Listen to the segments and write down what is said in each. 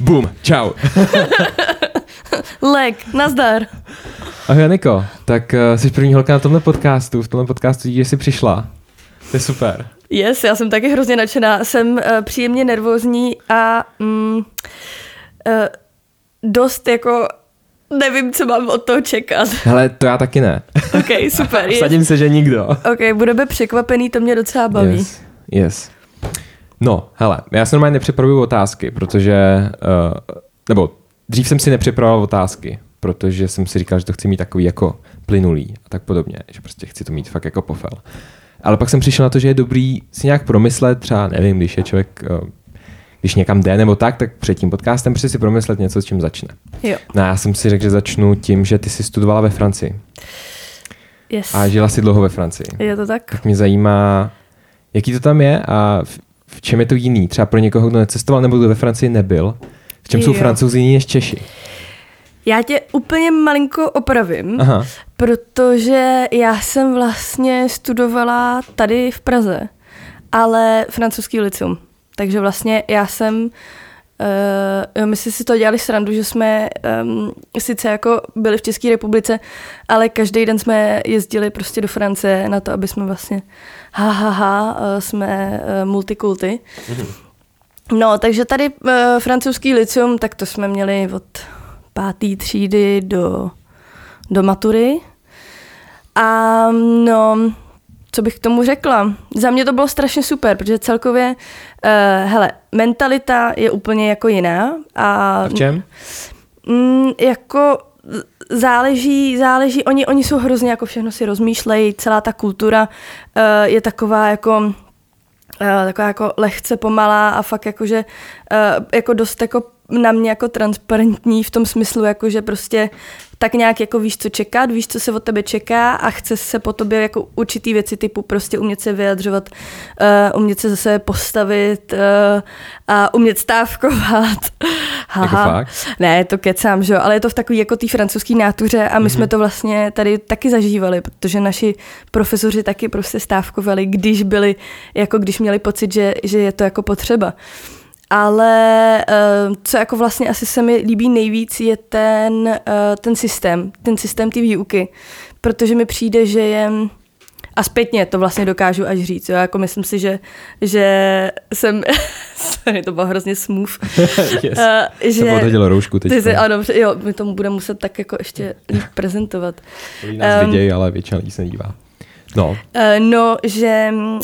Bum, čau. Lek, nazdar. Ahoj Janiko, tak uh, jsi první holka na tomhle podcastu, v tomhle podcastu díky, že jsi přišla. To je super. Yes, já jsem taky hrozně nadšená. Jsem uh, příjemně nervózní a mm, uh, dost jako nevím, co mám od toho čekat. Hele, to já taky ne. Ok, super. Sadím se, že nikdo. Ok, budeme překvapený, to mě docela baví. Yes, yes. No, hele, já se normálně nepřipravuju otázky, protože, uh, nebo dřív jsem si nepřipravoval otázky, protože jsem si říkal, že to chci mít takový jako plynulý a tak podobně, že prostě chci to mít fakt jako pofel. Ale pak jsem přišel na to, že je dobrý si nějak promyslet, třeba nevím, když je člověk, uh, když někam jde nebo tak, tak před tím podcastem prostě si promyslet něco, s čím začne. Jo. No já jsem si řekl, že začnu tím, že ty jsi studovala ve Francii Yes. a žila si dlouho ve Francii. Je to tak? Tak mě zajímá, jaký to tam je a v, čem je to jiný? Třeba pro někoho, kdo necestoval nebo kdo ve Francii nebyl. V čem jsou Jo. francouzi jiní než Češi? Já tě úplně malinko opravím, Aha, protože já jsem vlastně studovala tady v Praze, ale francouzský liceum. Takže vlastně já jsem Uh, jo, my si si to dělali srandu, že jsme um, sice jako byli v České republice, ale každý den jsme jezdili prostě do Francie na to, aby jsme vlastně ha, ha, ha uh, jsme uh, multikulty. No, takže tady uh, francouzský liceum, tak to jsme měli od páté třídy do, do matury. A no, co bych k tomu řekla? Za mě to bylo strašně super, protože celkově, uh, hele, mentalita je úplně jako jiná. A, a v čem? Mm, jako záleží, záleží, oni, oni jsou hrozně jako všechno si rozmýšlejí, celá ta kultura uh, je taková jako uh, taková jako lehce pomalá a fakt jakože uh, jako dost jako na mě jako transparentní v tom smyslu, jako že prostě tak nějak jako víš, co čekat, víš, co se od tebe čeká a chce se po tobě jako určitý věci typu prostě umět se vyjadřovat, uh, umět se zase postavit uh, a umět stávkovat. Jako fakt? Ne, to kecám, že jo, ale je to v takový jako té francouzské nátuře a my mm-hmm. jsme to vlastně tady taky zažívali, protože naši profesoři taky prostě stávkovali, když byli, jako když měli pocit, že, že je to jako potřeba. Ale uh, co jako vlastně asi se mi líbí nejvíc je ten, uh, ten systém, ten systém té výuky, protože mi přijde, že je a zpětně to vlastně dokážu až říct. Jo? Jako myslím si, že, že jsem... Sorry, to bylo hrozně smooth. yes. Uh, Jsem odhodil roušku teď. Ty jsi, ano, jo, my tomu budeme muset tak jako ještě líp prezentovat. Lidi nás Um, vidějí, ale většina lidí se nedívá. No, Uh, no, že, uh,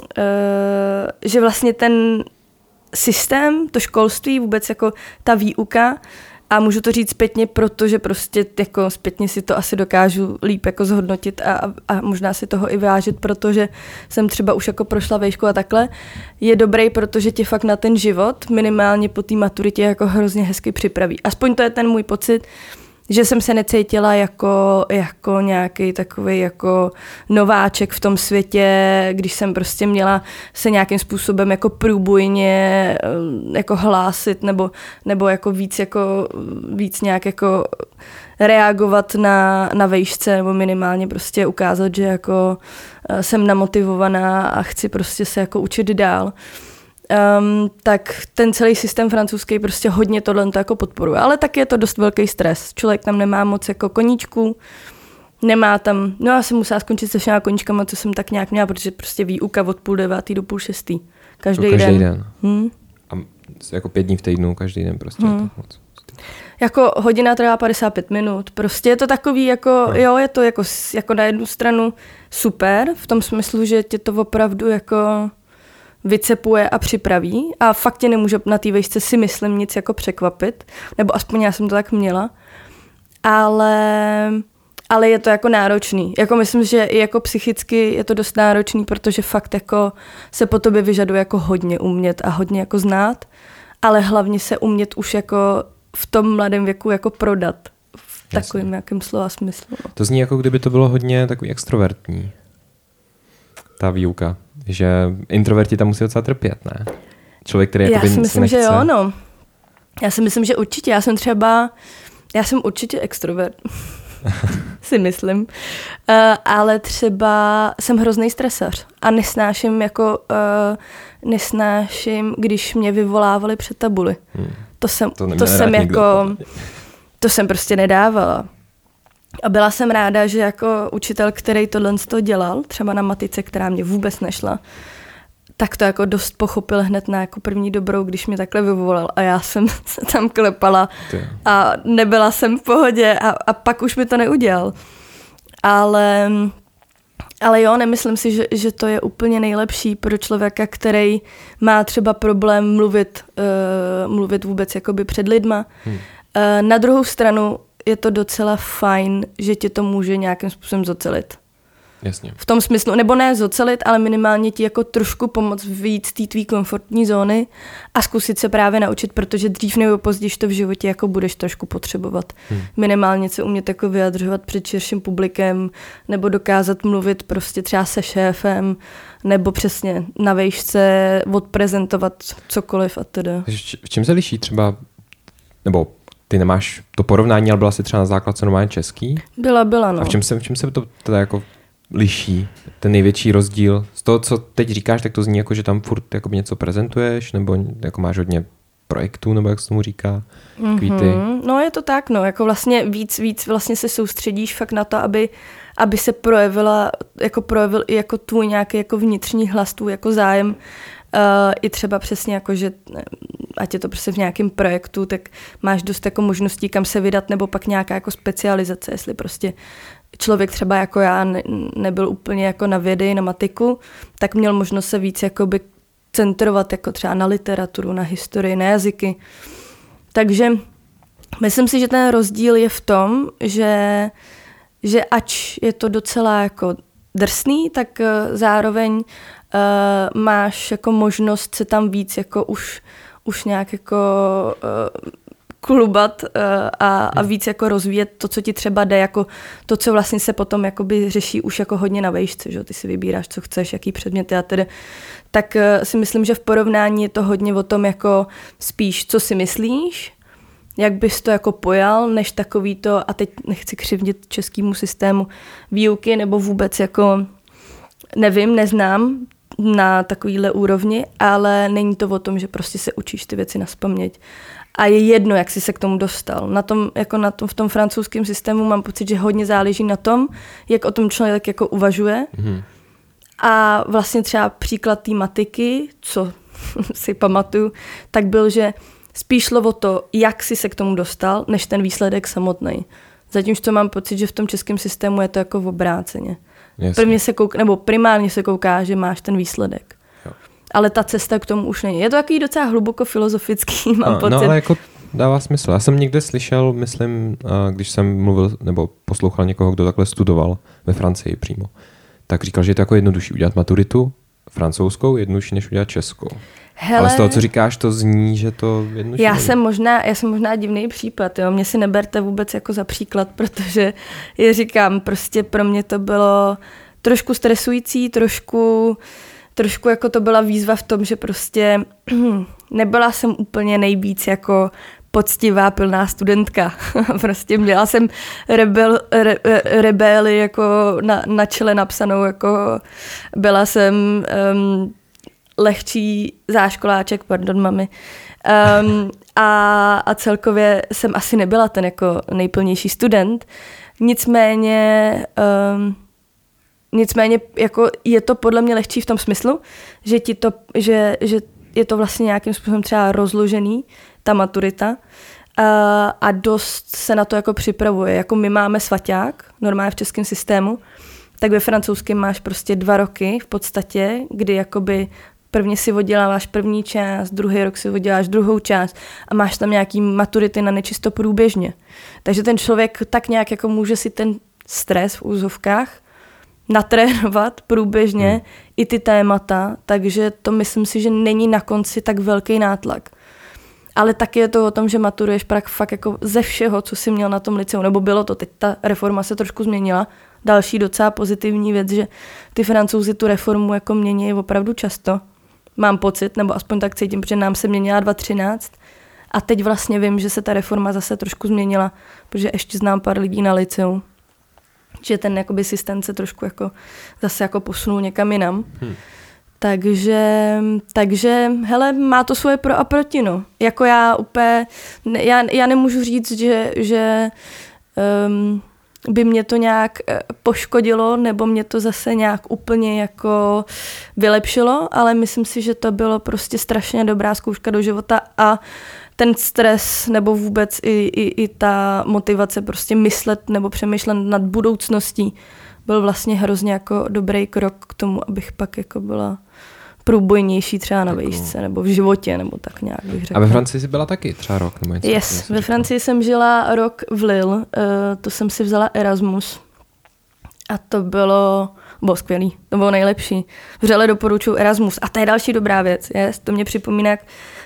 že vlastně ten systém, to školství, vůbec jako ta výuka, a můžu to říct zpětně, protože prostě jako zpětně si to asi dokážu líp jako zhodnotit a, a, možná si toho i vážit, protože jsem třeba už jako prošla vejšku a takhle. Je dobrý, protože tě fakt na ten život minimálně po té maturitě jako hrozně hezky připraví. Aspoň to je ten můj pocit, že jsem se necítila jako, jako nějaký takový jako nováček v tom světě, když jsem prostě měla se nějakým způsobem jako průbojně eh, jako hlásit nebo, nebo jako víc jako víc nějak jako reagovat na, na vejšce nebo minimálně prostě ukázat, že jako eh, jsem namotivovaná a chci prostě se jako učit dál um, tak ten celý systém francouzský prostě hodně tohle to jako podporuje. Ale tak je to dost velký stres. Člověk tam nemá moc jako koníčků, nemá tam, no já jsem musela skončit se všema koníčkama, co jsem tak nějak měla, protože prostě výuka od půl devátý do půl šestý. Každý, každý den. den. Hmm. A jako pět dní v týdnu, každý den prostě. Hmm. To moc. Jako hodina trvá 55 minut. Prostě je to takový, jako, No. jo, je to jako, jako na jednu stranu super, v tom smyslu, že tě to opravdu jako vycepuje a připraví a fakt tě nemůže na té vejšce si myslím nic jako překvapit, nebo aspoň já jsem to tak měla, ale, ale je to jako náročný. Jako myslím, že i jako psychicky je to dost náročný, protože fakt jako se po tobě vyžaduje jako hodně umět a hodně jako znát, ale hlavně se umět už jako v tom mladém věku jako prodat v Jasně. takovým nějakém slova smyslu. To zní jako kdyby to bylo hodně takový extrovertní. Ta výuka. Že introverti tam musí docela trpět, ne? Člověk, který Já si myslím, nechce. že jo, no. Já si myslím, že určitě. Já jsem třeba, já jsem určitě extrovert, si myslím. Uh, ale třeba jsem hrozný stresař a nesnáším jako, uh, nesnáším, když mě vyvolávali před tabuli. Hmm. to jsem, To to, jsem nikdo, jako, mě. to jsem prostě nedávala. A byla jsem ráda, že jako učitel, který tohle toho dělal, třeba na matice, která mě vůbec nešla, tak to jako dost pochopil hned na jako první dobrou, když mě takhle vyvolal a já jsem se tam klepala a nebyla jsem v pohodě a, a pak už mi to neudělal. Ale, ale jo, nemyslím si, že, že to je úplně nejlepší pro člověka, který má třeba problém mluvit, uh, mluvit vůbec jakoby před lidma. Hmm. Uh, na druhou stranu je to docela fajn, že tě to může nějakým způsobem zocelit. Jasně. V tom smyslu, nebo ne zocelit, ale minimálně ti jako trošku pomoct víc z té tvý komfortní zóny a zkusit se právě naučit, protože dřív nebo později to v životě jako budeš trošku potřebovat. Hmm. Minimálně se umět jako vyjadřovat před širším publikem, nebo dokázat mluvit prostě třeba se šéfem, nebo přesně na vejšce odprezentovat cokoliv a teda. V čem se liší třeba, nebo ty nemáš to porovnání, ale byla jsi třeba na základce normálně český? Byla, byla, no. A v čem se, v čem se to teda jako liší? Ten největší rozdíl? Z toho, co teď říkáš, tak to zní jako, že tam furt jakoby něco prezentuješ, nebo jako máš hodně projektů, nebo jak se tomu říká, takový ty. Mhm, No je to tak, no, jako vlastně víc, víc vlastně se soustředíš fakt na to, aby, aby se projevila, jako projevil i jako tvůj nějaký jako vnitřní hlas, tvůj jako zájem, uh, i třeba přesně jako, že ne, ať je to prostě v nějakém projektu, tak máš dost jako možností, kam se vydat, nebo pak nějaká jako specializace, jestli prostě člověk třeba jako já ne, nebyl úplně jako na vědy, na matiku, tak měl možnost se víc jakoby centrovat jako třeba na literaturu, na historii, na jazyky. Takže myslím si, že ten rozdíl je v tom, že, že ač je to docela jako drsný, tak eh, zároveň uh, máš jako možnost se tam víc jako už, už nějak jako uh, klubat uh, a, a víc jako rozvíjet to, co ti třeba jde, jako to, co vlastně se potom jakoby řeší už jako hodně na vejšce, že ty si vybíráš, co chceš, jaký předměty a tedy, tak uh, si myslím, že v porovnání je to hodně o tom jako spíš, co si myslíš, jak bys to jako pojal, než takový to, a teď nechci křivdit českému systému výuky, nebo vůbec jako, nevím, neznám na takovýhle úrovni, ale není to o tom, že prostě se učíš ty věci na spaměť. A je jedno, jak jsi se k tomu dostal. Na tom, jako na tom, v tom francouzském systému mám pocit, že hodně záleží na tom, jak o tom člověk jako uvažuje. Mhm. A vlastně třeba příklad té matiky, co si pamatuju, tak byl, že spíš šlo o to, jak si se k tomu dostal, než ten výsledek samotný. Zatímco mám pocit, že v tom českém systému je to jako v obráceně. Jasně. Prvně se kouk, nebo primárně se kouká, že máš ten výsledek. Jo. Ale ta cesta k tomu už není. Je to takový docela hluboko filozofický, mám A, pocit. no ale jako dává smysl. Já jsem někde slyšel, myslím, a když jsem mluvil nebo poslouchal někoho, kdo takhle studoval ve Francii přímo, tak říkal, že je to jako jednodušší udělat maturitu francouzskou, jednodušší než udělat českou. Hele, Ale z toho, co říkáš, to zní, že to jednodušší já jsem možná, já jsem možná divný případ, jo. Mě si neberte vůbec jako za příklad, protože je říkám, prostě pro mě to bylo trošku stresující, trošku, trošku jako to byla výzva v tom, že prostě nebyla jsem úplně nejvíc jako poctivá, pilná studentka. prostě měla jsem rebel, re, rebeli jako na, na čele napsanou, jako byla jsem um, lehčí záškoláček, pardon mami. Um, a, a celkově jsem asi nebyla ten jako nejplnější student. Nicméně, um, nicméně jako je to podle mě lehčí v tom smyslu, že, ti to, že, že je to vlastně nějakým způsobem třeba rozložený, ta maturita, a, a dost se na to jako připravuje. Jako my máme svaťák, normálně v českém systému, tak ve francouzském máš prostě dva roky v podstatě, kdy jakoby prvně si odděláváš první část, druhý rok si odděláš druhou část a máš tam nějaký maturity na nečisto průběžně. Takže ten člověk tak nějak jako může si ten stres v úzovkách natrénovat průběžně hmm. i ty témata, takže to myslím si, že není na konci tak velký nátlak. Ale taky je to o tom, že maturuješ prak fakt jako ze všeho, co jsi měl na tom liceu, nebo bylo to, teď ta reforma se trošku změnila. Další docela pozitivní věc, že ty francouzi tu reformu jako mění opravdu často. Mám pocit, nebo aspoň tak cítím, protože nám se měnila 2013 a teď vlastně vím, že se ta reforma zase trošku změnila, protože ještě znám pár lidí na liceu, že ten jakoby systém se trošku jako zase jako posunul někam jinam. Hmm. Takže, takže, hele, má to svoje pro a proti, no. Jako já úplně, já, já nemůžu říct, že, že um, by mě to nějak eh, poškodilo, nebo mě to zase nějak úplně jako vylepšilo, ale myslím si, že to bylo prostě strašně dobrá zkouška do života a ten stres nebo vůbec i, i, i ta motivace prostě myslet nebo přemýšlet nad budoucností byl vlastně hrozně jako dobrý krok k tomu, abych pak jako byla průbojnější třeba na výšce nebo v životě, nebo tak nějak bych řekla. A ve Francii jsi byla taky třeba rok? Nebo něco yes, ve Francii jsem žila rok v Lille, uh, to jsem si vzala Erasmus a to bylo, bylo skvělý, to bylo nejlepší. Vřele doporučuji Erasmus a to je další dobrá věc, yes? to mě připomíná,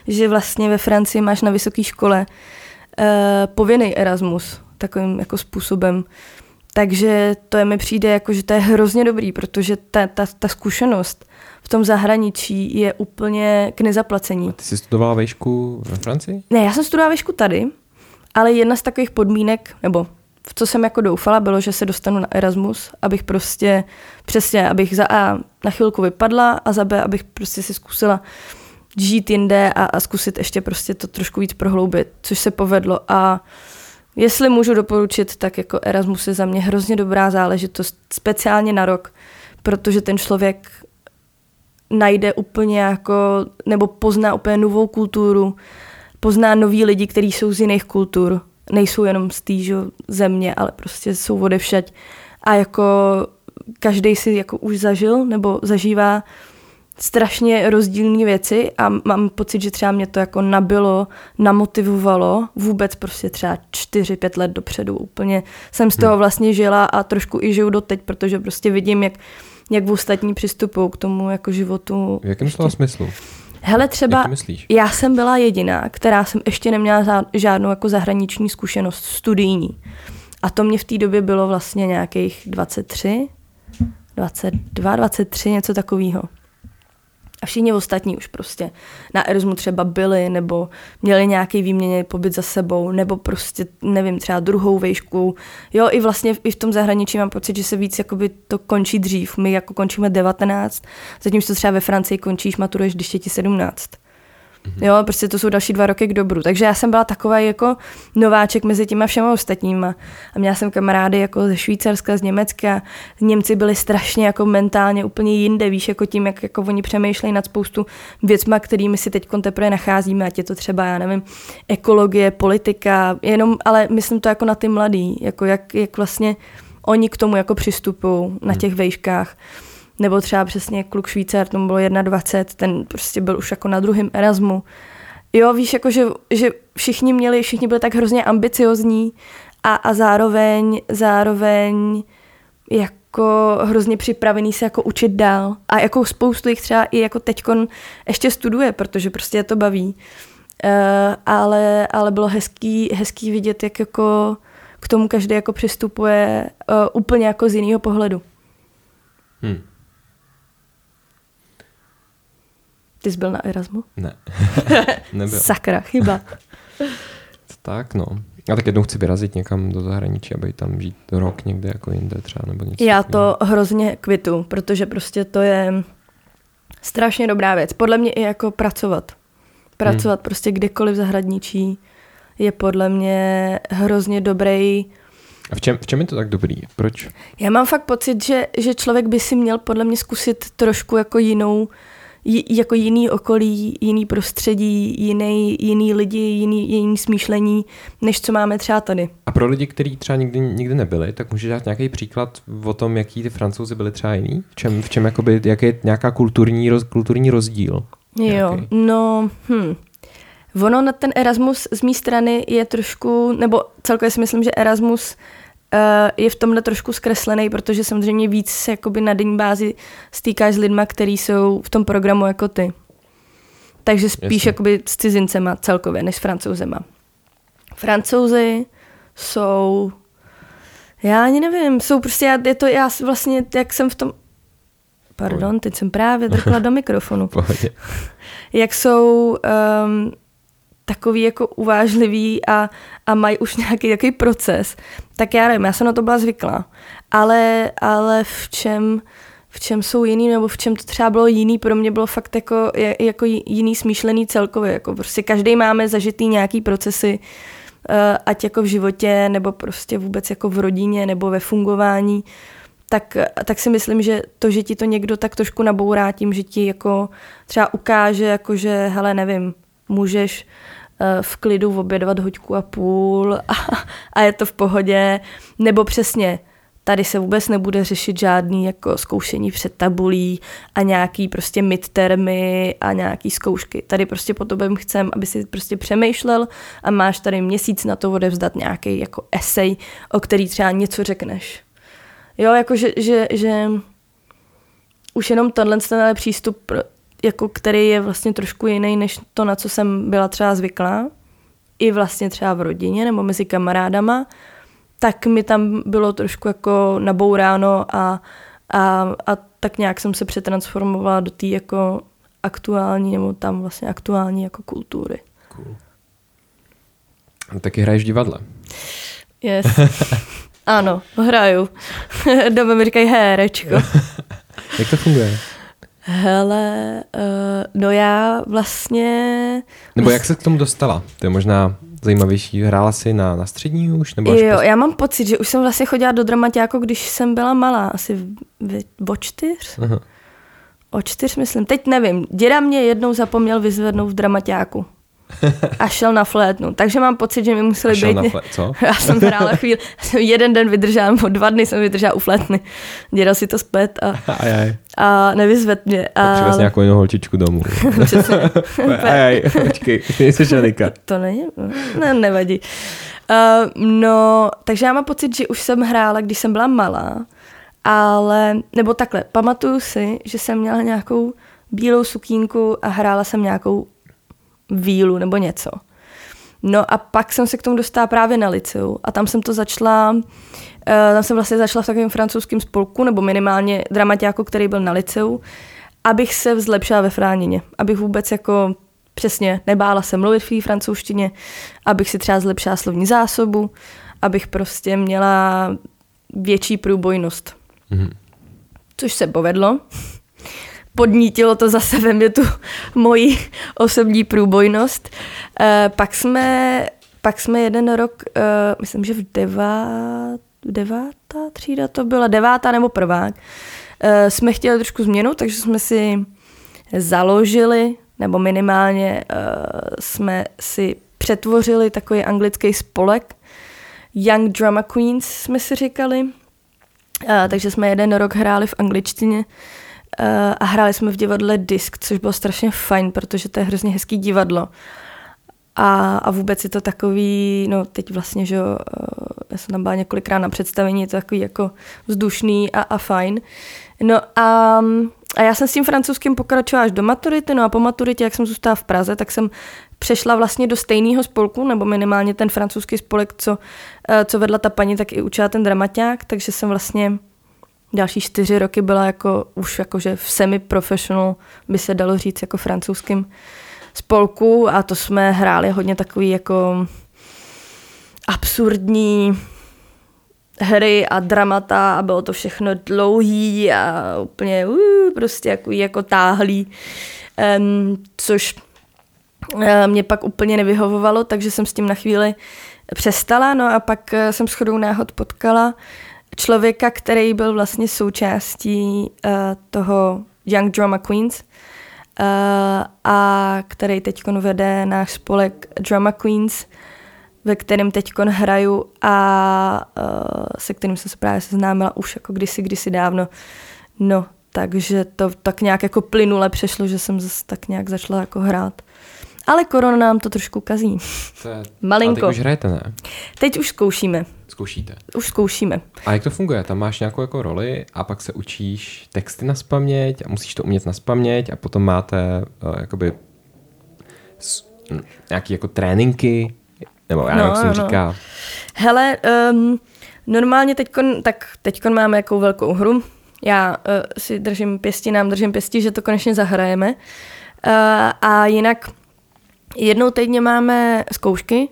že vlastně ve Francii máš na vysoké škole uh, povinný Erasmus, takovým jako způsobem, takže to je mi přijde jako, že to je hrozně dobrý, protože ta, ta, ta zkušenost v tom zahraničí je úplně k nezaplacení. A ty jsi studovala vejšku ve Francii? Ne, já jsem studovala vejšku tady, ale jedna z takových podmínek, nebo v co jsem jako doufala, bylo, že se dostanu na Erasmus, abych prostě přesně, abych za A na chvilku vypadla a za B, abych prostě si zkusila žít jinde a, a zkusit ještě prostě to trošku víc prohloubit, což se povedlo a jestli můžu doporučit, tak jako Erasmus je za mě hrozně dobrá záležitost, speciálně na rok, protože ten člověk najde úplně jako, nebo pozná úplně novou kulturu, pozná nový lidi, kteří jsou z jiných kultur, nejsou jenom z té země, ale prostě jsou odevšať. A jako každý si jako už zažil nebo zažívá strašně rozdílné věci a mám pocit, že třeba mě to jako nabilo, namotivovalo vůbec prostě třeba 4-5 let dopředu. Úplně jsem z toho hmm. vlastně žila a trošku i žiju doteď, protože prostě vidím, jak jak v ostatní přistupují k tomu jako životu. V jakém slova smyslu? Hele, třeba já jsem byla jediná, která jsem ještě neměla žádnou jako zahraniční zkušenost studijní. A to mě v té době bylo vlastně nějakých 23, 22, 23, něco takového. A všichni ostatní už prostě na Erasmu třeba byli, nebo měli nějaký výměně pobyt za sebou, nebo prostě, nevím, třeba druhou vejšku. Jo, i vlastně i v tom zahraničí mám pocit, že se víc jakoby to končí dřív. My jako končíme 19, zatímco třeba ve Francii končíš, maturuješ, když je ti 17. Jo, prostě to jsou další dva roky k dobru. Takže já jsem byla taková jako nováček mezi těma všema ostatníma. A měla jsem kamarády jako ze Švýcarska, z Německa. Němci byli strašně jako mentálně úplně jinde, víš, jako tím, jak jako oni přemýšlejí nad spoustu věcma, kterými si teď teprve nacházíme, ať je to třeba, já nevím, ekologie, politika, jenom, ale myslím to jako na ty mladý, jako jak, jak vlastně oni k tomu jako přistupují na hmm. těch vejškách nebo třeba přesně kluk Švýcar, tomu bylo 21, ten prostě byl už jako na druhém Erasmu. Jo, víš, jako že, že všichni měli, všichni byli tak hrozně ambiciozní a, a zároveň, zároveň jako hrozně připravený se jako učit dál. A jako spoustu jich třeba i jako teďkon ještě studuje, protože prostě je to baví. Uh, ale, ale bylo hezký, hezký vidět, jak jako k tomu každý jako přistupuje uh, úplně jako z jiného pohledu. Hmm. Ty jsi byl na Erasmu? Ne, nebyl. Sakra, chyba. tak no. Já tak jednou chci vyrazit někam do zahraničí, aby tam žít rok někde jako jinde třeba nebo něco. Já to hrozně kvitu, protože prostě to je strašně dobrá věc. Podle mě i jako pracovat. Pracovat hmm. prostě kdekoliv v zahraničí je podle mě hrozně dobrý a v čem, v čem je to tak dobrý? Proč? Já mám fakt pocit, že, že člověk by si měl podle mě zkusit trošku jako jinou jako jiný okolí, jiný prostředí, jiný, jiný lidi, jiný, jiný smýšlení, než co máme třeba tady. A pro lidi, kteří třeba nikdy, nikdy nebyli, tak můžeš dát nějaký příklad o tom, jaký ty francouzi byli třeba jiný? V čem, v čem jakoby, jaký je nějaká kulturní, roz, kulturní rozdíl? Jo, nějaký? no, hm. Ono na ten Erasmus z mé strany je trošku, nebo celkově si myslím, že Erasmus uh, je v tomhle trošku zkreslený, protože samozřejmě víc se jakoby na denní bázi stýkáš s lidma, kteří jsou v tom programu jako ty. Takže spíš Jasně. jakoby s cizincema celkově, než s francouzema. Francouzi jsou, já ani nevím, jsou prostě, já, je to, já vlastně, jak jsem v tom, pardon, teď jsem právě drkla do mikrofonu. jak jsou um, takový jako uvážlivý a, a mají už nějaký takový proces, tak já nevím, já jsem na to byla zvyklá. Ale, ale v čem, v čem jsou jiný, nebo v čem to třeba bylo jiný, pro mě bylo fakt jako, jako jiný smýšlený celkově. Jako prostě každý máme zažitý nějaký procesy, eh, ať jako v životě, nebo prostě vůbec jako v rodině, nebo ve fungování, tak, tak si myslím, že to, že ti to někdo tak trošku nabourá tím, že ti jako třeba ukáže, jako že, hele, nevím, můžeš v klidu obědovat hoďku a půl a, a je to v pohodě, nebo přesně, Tady se vůbec nebude řešit žádný jako zkoušení před tabulí a nějaký prostě midtermy a nějaký zkoušky. Tady prostě po tobě chcem, aby si prostě přemýšlel a máš tady měsíc na to odevzdat nějaký jako esej, o který třeba něco řekneš. Jo, jako že, že, že už jenom tenhle ten přístup, jako který je vlastně trošku jiný, než to, na co jsem byla třeba zvyklá, i vlastně třeba v rodině nebo mezi kamarádama, tak mi tam bylo trošku jako nabouráno a, a, a tak nějak jsem se přetransformovala do té jako aktuální, nebo tam vlastně aktuální jako kultury. Cool. A taky hraješ v divadle? Yes. ano, hraju. Doma mi říkají herečko. Jak to funguje? Hele, uh, no já vlastně... Nebo jak se k tomu dostala? To je možná zajímavější. Hrála jsi na, na střední už? Nebo jo, post... já mám pocit, že už jsem vlastně chodila do dramaťáku, když jsem byla malá, asi v, v, o čtyř. Aha. O čtyř, myslím. Teď nevím. Děda mě jednou zapomněl vyzvednout v dramaťáku. A šel na flétnu. Takže mám pocit, že mi museli a být... Na flét, co? Já jsem hrála chvíli. Jeden den vydržela, nebo dva dny jsem vydržela u flétny. Děda si to zpět a, ajaj. a nevyzved mě. A... Přivez nějakou jinou holčičku domů. ajaj, počkej, nejsi želika. To není, ne, nevadí. Uh, no, takže já mám pocit, že už jsem hrála, když jsem byla malá, ale, nebo takhle, pamatuju si, že jsem měla nějakou bílou sukínku a hrála jsem nějakou vílu nebo něco. No a pak jsem se k tomu dostala právě na liceu a tam jsem to začala, uh, tam jsem vlastně začala v takovém francouzském spolku, nebo minimálně dramaťáku, který byl na liceu, abych se vzlepšila ve fránině, abych vůbec jako přesně nebála se mluvit v té francouzštině, abych si třeba zlepšila slovní zásobu, abych prostě měla větší průbojnost. Mm-hmm. Což se povedlo podnítilo to zase ve mě tu moji osobní průbojnost. E, pak, jsme, pak jsme jeden rok, e, myslím, že v devát, devátá třída to byla, devátá nebo prvák, e, jsme chtěli trošku změnu, takže jsme si založili, nebo minimálně e, jsme si přetvořili takový anglický spolek, Young Drama Queens jsme si říkali, e, takže jsme jeden rok hráli v angličtině, Eh, a hráli jsme v divadle Disk, což bylo strašně fajn, protože to je hrozně hezký divadlo. A, a vůbec je to takový, no teď vlastně, že eh, já jsem tam byla několikrát na představení, je to takový jako vzdušný a, a fajn. No a, a já jsem s tím francouzským pokračovala až do maturity, no a po maturitě, jak jsem zůstala v Praze, tak jsem přešla vlastně do stejného spolku, nebo minimálně ten francouzský spolek, co, eh, co vedla ta paní, tak i učila ten dramaťák, takže jsem vlastně další čtyři roky byla jako už jakože v semi-professional, by se dalo říct, jako francouzským spolku. A to jsme hráli hodně takový jako absurdní hry a dramata a bylo to všechno dlouhý a úplně uh, prostě jako, jako táhlý, um, což uh, mě pak úplně nevyhovovalo, takže jsem s tím na chvíli přestala, no a pak uh, jsem shodou náhod potkala člověka, který byl vlastně součástí uh, toho Young Drama Queens uh, a který teď vede náš spolek Drama Queens, ve kterém teď hraju a uh, se kterým jsem se právě seznámila už jako kdysi, kdysi dávno. No, takže to tak nějak jako plynule přešlo, že jsem zase tak nějak začala jako hrát. Ale korona nám to trošku kazí. To je, Malinko. teď už hrajete, ne? Teď už zkoušíme. Zkoušíte. Už zkoušíme. A jak to funguje? Tam máš nějakou jako roli a pak se učíš texty na spaměť a musíš to umět na spaměť a potom máte uh, jakoby s, nějaký jako tréninky, nebo já no, nevím, jak se no. říká. Hele, um, normálně teďkon, tak teďkon máme jako velkou hru. Já uh, si držím pěstí, nám držím pěstí, že to konečně zahrajeme. Uh, a jinak jednou týdně máme zkoušky,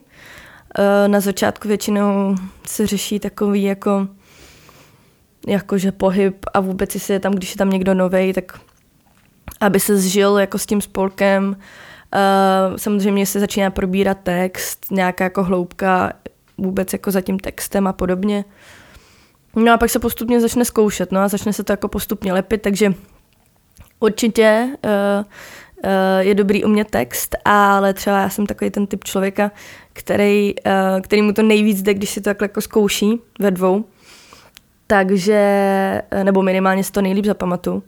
Eh, na začátku většinou se řeší takový jako jakože pohyb a vůbec jestli je tam, když je tam někdo novej, tak aby se zžil jako s tím spolkem. Uh, samozřejmě se začíná probírat text, nějaká jako hloubka vůbec jako za tím textem a podobně. No a pak se postupně začne zkoušet, no a začne se to jako postupně lepit, takže určitě uh, je dobrý umět text, ale třeba já jsem takový ten typ člověka, který, uh, který mu to nejvíc jde, když si to takhle jako zkouší ve dvou, takže, nebo minimálně si to nejlíp zapamatuju.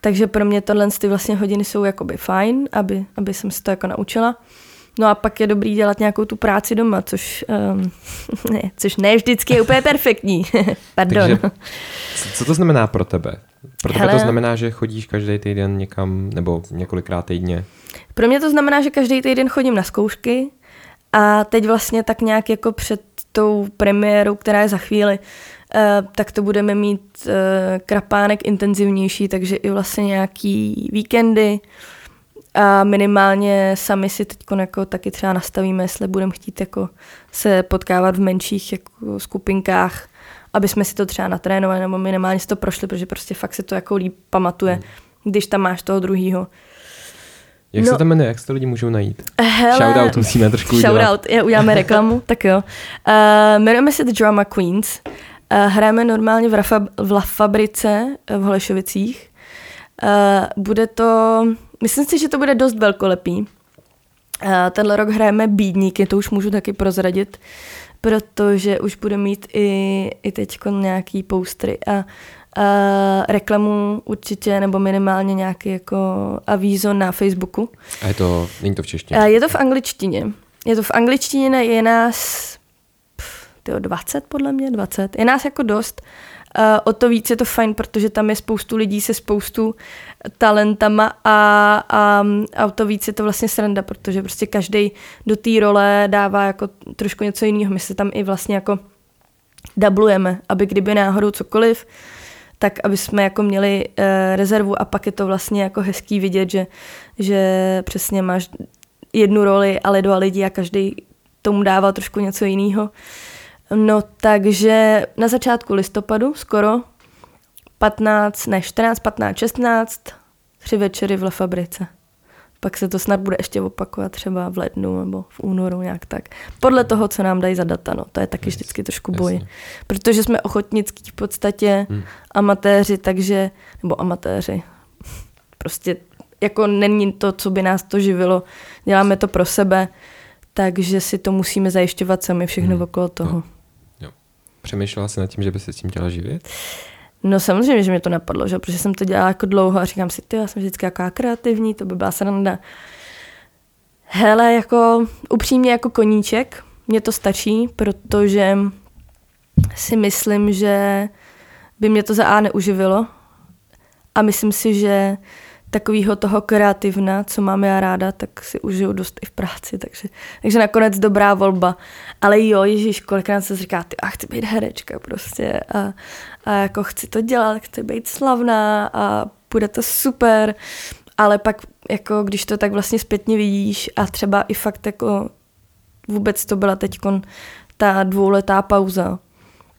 Takže pro mě tohle ty vlastně hodiny jsou jakoby fajn, aby, aby jsem se to jako naučila. No a pak je dobrý dělat nějakou tu práci doma, což, um, ne, což ne vždycky je úplně perfektní. Pardon. Takže, co to znamená pro tebe? Pro tebe Hele, to znamená, že chodíš každý týden někam, nebo několikrát týdně? Pro mě to znamená, že každý týden chodím na zkoušky a teď vlastně tak nějak jako před tou premiérou, která je za chvíli, Uh, tak to budeme mít uh, krapánek intenzivnější, takže i vlastně nějaký víkendy, a minimálně sami si teď jako taky třeba nastavíme, jestli budeme chtít jako se potkávat v menších jako skupinkách, aby jsme si to třeba natrénovali nebo minimálně si to prošli, protože prostě fakt se to jako líp pamatuje, hmm. když tam máš toho druhýho. Jak no, se to jmenuje, jak se to lidi můžou najít? Hele, shoutout musíme trošku udělat. Shoutout, je, uděláme reklamu, tak jo. Uh, jmenujeme se The Drama Queens. Uh, hrajeme normálně v, Rafa, v La Fabrice v Holešovicích. Uh, bude to Myslím si, že to bude dost velkolepý. Tenhle rok hrajeme bídníky, to už můžu taky prozradit, protože už bude mít i, i teď nějaký poustry a, a reklamu určitě, nebo minimálně nějaký jako avízo na Facebooku. A je to, není to v češtině? Je to v angličtině. Je to v angličtině, je nás tyjo, 20 podle mě, 20. Je nás jako dost. Uh, o to víc je to fajn, protože tam je spoustu lidí se spoustu talentama a, a, a o to víc je to vlastně sranda, protože prostě každý do té role dává jako trošku něco jiného. My se tam i vlastně jako dublujeme, aby kdyby náhodou cokoliv, tak aby jsme jako měli uh, rezervu a pak je to vlastně jako hezký vidět, že, že přesně máš jednu roli, ale dva lidi a každý tomu dává trošku něco jiného. No takže na začátku listopadu skoro 15, ne 14, 15, 16, tři večery v Le Fabrice. Pak se to snad bude ještě opakovat třeba v lednu nebo v únoru nějak tak. Podle toho, co nám dají za data, no. To je taky vždycky trošku boj. Jasně. Protože jsme ochotnický v podstatě, hmm. amatéři, takže, nebo amatéři, prostě jako není to, co by nás to živilo. Děláme to pro sebe, takže si to musíme zajišťovat sami všechno hmm. okolo toho. Jo. Přemýšlela jsi nad tím, že by se s tím chtěla živit? No samozřejmě, že mě to napadlo, že? protože jsem to dělala jako dlouho a říkám si, ty, já jsem vždycky jaká kreativní, to by byla sranda. Hele, jako upřímně jako koníček, mě to stačí, protože si myslím, že by mě to za A neuživilo a myslím si, že takového toho kreativna, co mám já ráda, tak si užiju dost i v práci, takže, takže nakonec dobrá volba. Ale jo, Ježíš, kolikrát se říká, ty, a chci být herečka prostě a, a jako chci to dělat, chci být slavná a bude to super, ale pak jako když to tak vlastně zpětně vidíš a třeba i fakt jako vůbec to byla teď ta dvouletá pauza,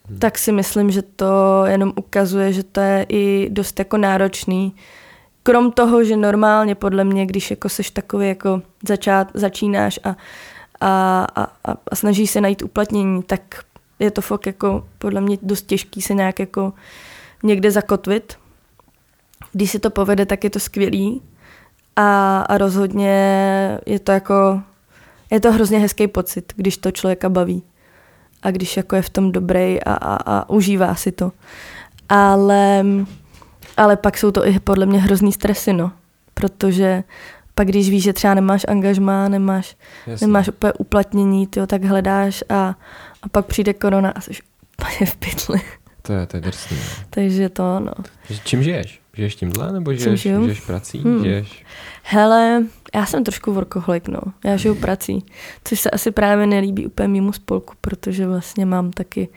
hmm. tak si myslím, že to jenom ukazuje, že to je i dost jako náročný, krom toho, že normálně podle mě, když jako seš takový jako začát, začínáš a, a, a, a snažíš se najít uplatnění, tak je to fakt jako podle mě dost těžký se nějak jako někde zakotvit. Když se to povede, tak je to skvělý a, a rozhodně je to jako, je to hrozně hezký pocit, když to člověka baví a když jako je v tom dobrý a, a, a užívá si to. Ale ale pak jsou to i podle mě hrozný stresy, no. Protože pak když víš, že třeba nemáš angažmá, nemáš, nemáš úplně uplatnění, ty tak hledáš a, a pak přijde korona a jsi úplně v pytli. To je, to je drsný. No. Takže to, no. Čím žiješ? Žiješ tímhle, nebo žiješ, žiješ prací? Hmm. Žiješ? Hele, já jsem trošku workoholik, no. Já žiju prací, což se asi právě nelíbí úplně mimo spolku, protože vlastně mám taky,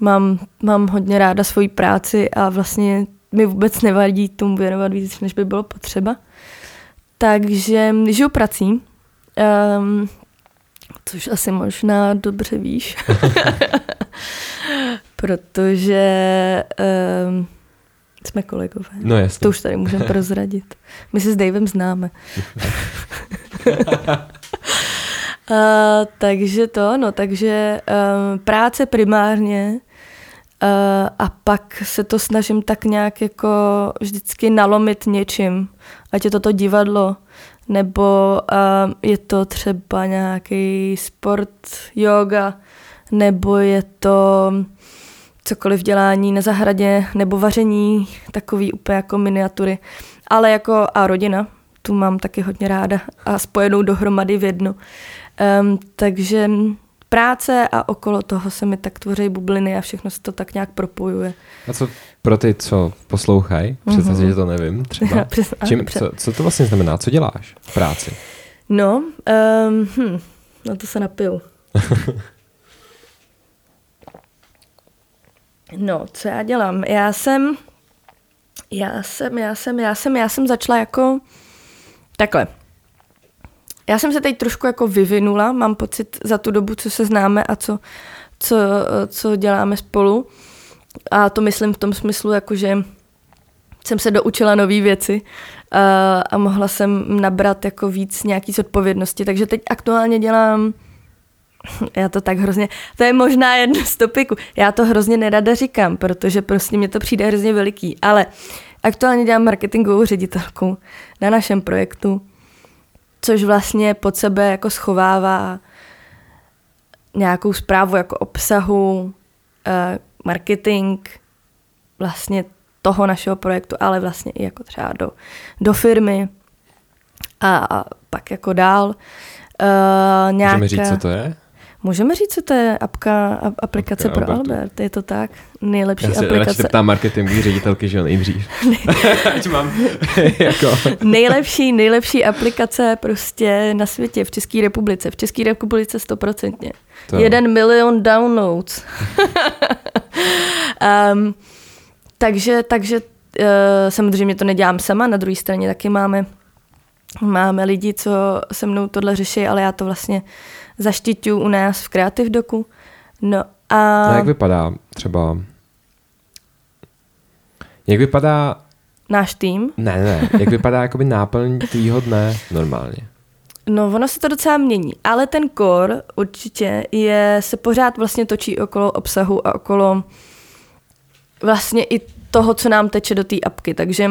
mám, mám hodně ráda svoji práci a vlastně mi vůbec nevadí tomu věnovat víc, než by bylo potřeba. Takže žiju prací, um, což asi možná dobře víš. Protože um, jsme kolegové. No jasně. To už tady můžeme prozradit. My se s Davem známe. Uh, takže to, no, takže um, práce primárně a pak se to snažím tak nějak jako vždycky nalomit něčím, ať je to to divadlo, nebo uh, je to třeba nějaký sport, yoga, nebo je to cokoliv dělání na zahradě, nebo vaření, takový úplně jako miniatury. Ale jako a rodina, tu mám taky hodně ráda a spojenou dohromady v jednu. Um, takže práce a okolo toho se mi tak tvoří bubliny a všechno se to tak nějak propojuje. A co pro ty, co poslouchají, představ si, že to nevím, třeba. Čím, co, co to vlastně znamená? Co děláš v práci? No, um, hm, no to se napiju. no, co já dělám? Já jsem, já jsem, já jsem, já jsem, já jsem začala jako takhle. Já jsem se teď trošku jako vyvinula, mám pocit za tu dobu, co se známe a co, co, co děláme spolu. A to myslím v tom smyslu, jako že jsem se doučila nové věci a, a mohla jsem nabrat jako víc nějaký zodpovědnosti. Takže teď aktuálně dělám já to tak hrozně, to je možná jedno z topiku. Já to hrozně nerada říkám, protože prostě mě to přijde hrozně veliký, ale aktuálně dělám marketingovou ředitelku na našem projektu což vlastně pod sebe jako schovává nějakou zprávu jako obsahu, eh, marketing, vlastně toho našeho projektu, ale vlastně i jako třeba do, do firmy a, a pak jako dál. Uh, nějaká, Můžeme říct, co to je? Můžeme říct, co to je apka, aplikace apka pro Albertu. Albert. Je to tak? Nejlepší Já se aplikace. Já ptám marketingový ředitelky, že jo, nejdřív. Ať mám jako. nejlepší, nejlepší aplikace prostě na světě, v České republice. V České republice stoprocentně. Jeden milion downloads. um, takže, takže uh, samozřejmě to nedělám sama, na druhé straně taky máme máme lidi, co se mnou tohle řeší, ale já to vlastně zaštiťuju u nás v Creative Doku. No a... No, jak vypadá třeba... Jak vypadá... Náš tým? Ne, ne, jak vypadá jakoby náplň tvýho dne normálně? No, ono se to docela mění, ale ten core určitě je, se pořád vlastně točí okolo obsahu a okolo vlastně i toho, co nám teče do té apky, takže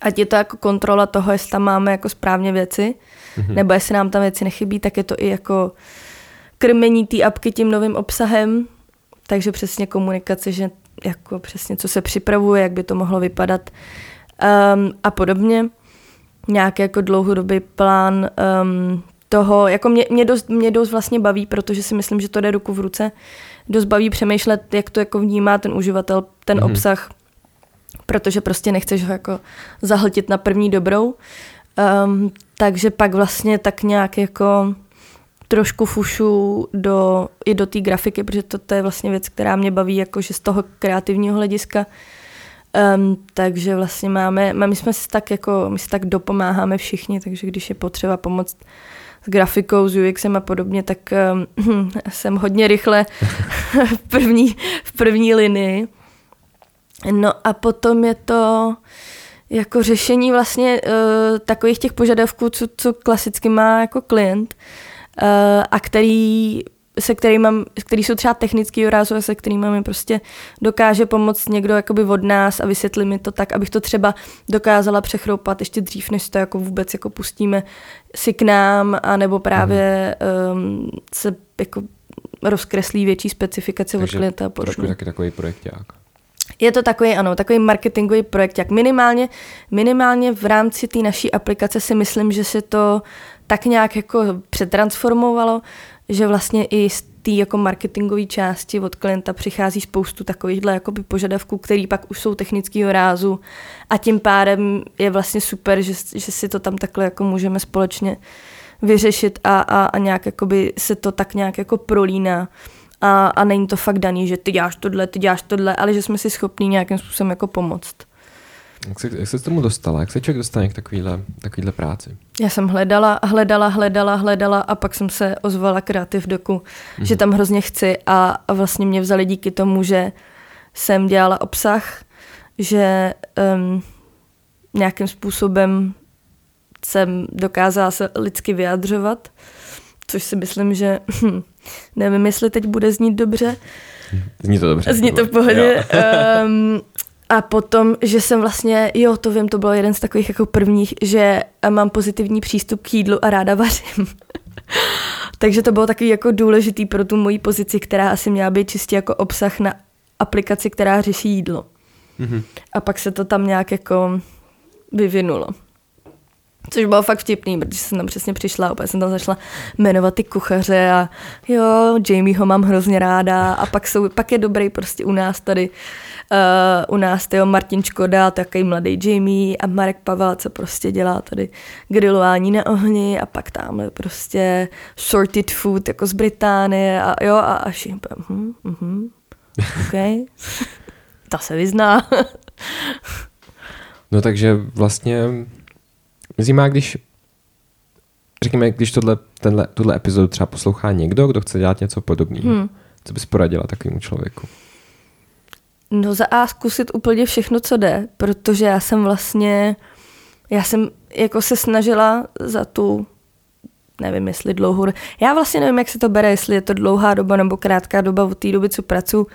ať je to jako kontrola toho, jestli tam máme jako správně věci, mm-hmm. nebo jestli nám tam věci nechybí, tak je to i jako krmení té apky tím novým obsahem, takže přesně komunikace, že jako přesně co se připravuje, jak by to mohlo vypadat um, a podobně. Nějaký jako dlouhodobý plán um, toho, jako mě, mě, dost, mě dost vlastně baví, protože si myslím, že to jde ruku v ruce, dost baví přemýšlet, jak to jako vnímá ten uživatel, ten mm-hmm. obsah, protože prostě nechceš ho jako zahltit na první dobrou. Um, takže pak vlastně tak nějak jako trošku fušu do, i do té grafiky, protože to, to je vlastně věc, která mě baví jakože z toho kreativního hlediska. Um, takže vlastně máme, my jsme si tak jako, my si tak dopomáháme všichni, takže když je potřeba pomoct s grafikou, s UXem a podobně, tak um, jsem hodně rychle v první, v první linii. No a potom je to jako řešení vlastně uh, takových těch požadavků, co, co klasicky má jako klient uh, a který se kterými, který jsou třeba technický rázu a se kterými mi prostě dokáže pomoct někdo jakoby od nás a vysvětlit mi to tak, abych to třeba dokázala přechroupat ještě dřív, než to jako vůbec jako pustíme si k nám, anebo právě um, se jako rozkreslí větší specifikace Takže od klienta a podobně. trošku taky takový projekták. Je to takový, ano, takový marketingový projekt, jak minimálně, minimálně v rámci té naší aplikace si myslím, že se to tak nějak jako přetransformovalo, že vlastně i z té jako marketingové části od klienta přichází spoustu takovýchhle jakoby požadavků, který pak už jsou technického rázu. A tím pádem je vlastně super, že, že si to tam takhle jako můžeme společně vyřešit a, a, a nějak jakoby se to tak nějak jako prolíná a, a není to fakt daný, že ty děláš tohle, ty děláš tohle, ale že jsme si schopní nějakým způsobem jako pomoct. Jak se, jak se k tomu dostala? Jak se člověk dostane k takovýhle, takovýhle práci? Já jsem hledala, hledala, hledala, hledala a pak jsem se ozvala Creative Doku, mm-hmm. že tam hrozně chci a, a vlastně mě vzali díky tomu, že jsem dělala obsah, že um, nějakým způsobem jsem dokázala se lidsky vyjadřovat, což si myslím, že hm, nevím, jestli teď bude znít dobře. Zní to dobře. Zní to v pohodě. Um, a potom, že jsem vlastně, jo, to vím, to bylo jeden z takových jako prvních, že mám pozitivní přístup k jídlu a ráda vařím. Takže to bylo takový jako důležitý pro tu moji pozici, která asi měla být čistě jako obsah na aplikaci, která řeší jídlo. Mm-hmm. A pak se to tam nějak jako vyvinulo. Což bylo fakt vtipný, protože jsem tam přesně přišla, opět jsem tam začala jmenovat ty kuchaře a jo, Jamie ho mám hrozně ráda a pak, jsou, pak je dobrý prostě u nás tady, uh, u nás tyjo, Martin Škoda, takový mladý Jamie a Marek Pavel, co prostě dělá tady grilování na ohni a pak tam prostě sorted food jako z Británie a jo a až jim hm, hm, OK, ta se vyzná. no takže vlastně mě má, když řekněme, když tohle, tenhle, tuhle epizodu třeba poslouchá někdo, kdo chce dělat něco podobného, hmm. co bys poradila takovému člověku? No za A zkusit úplně všechno, co jde, protože já jsem vlastně, já jsem jako se snažila za tu, nevím jestli dlouhou, já vlastně nevím, jak se to bere, jestli je to dlouhá doba nebo krátká doba od té doby, co pracuji,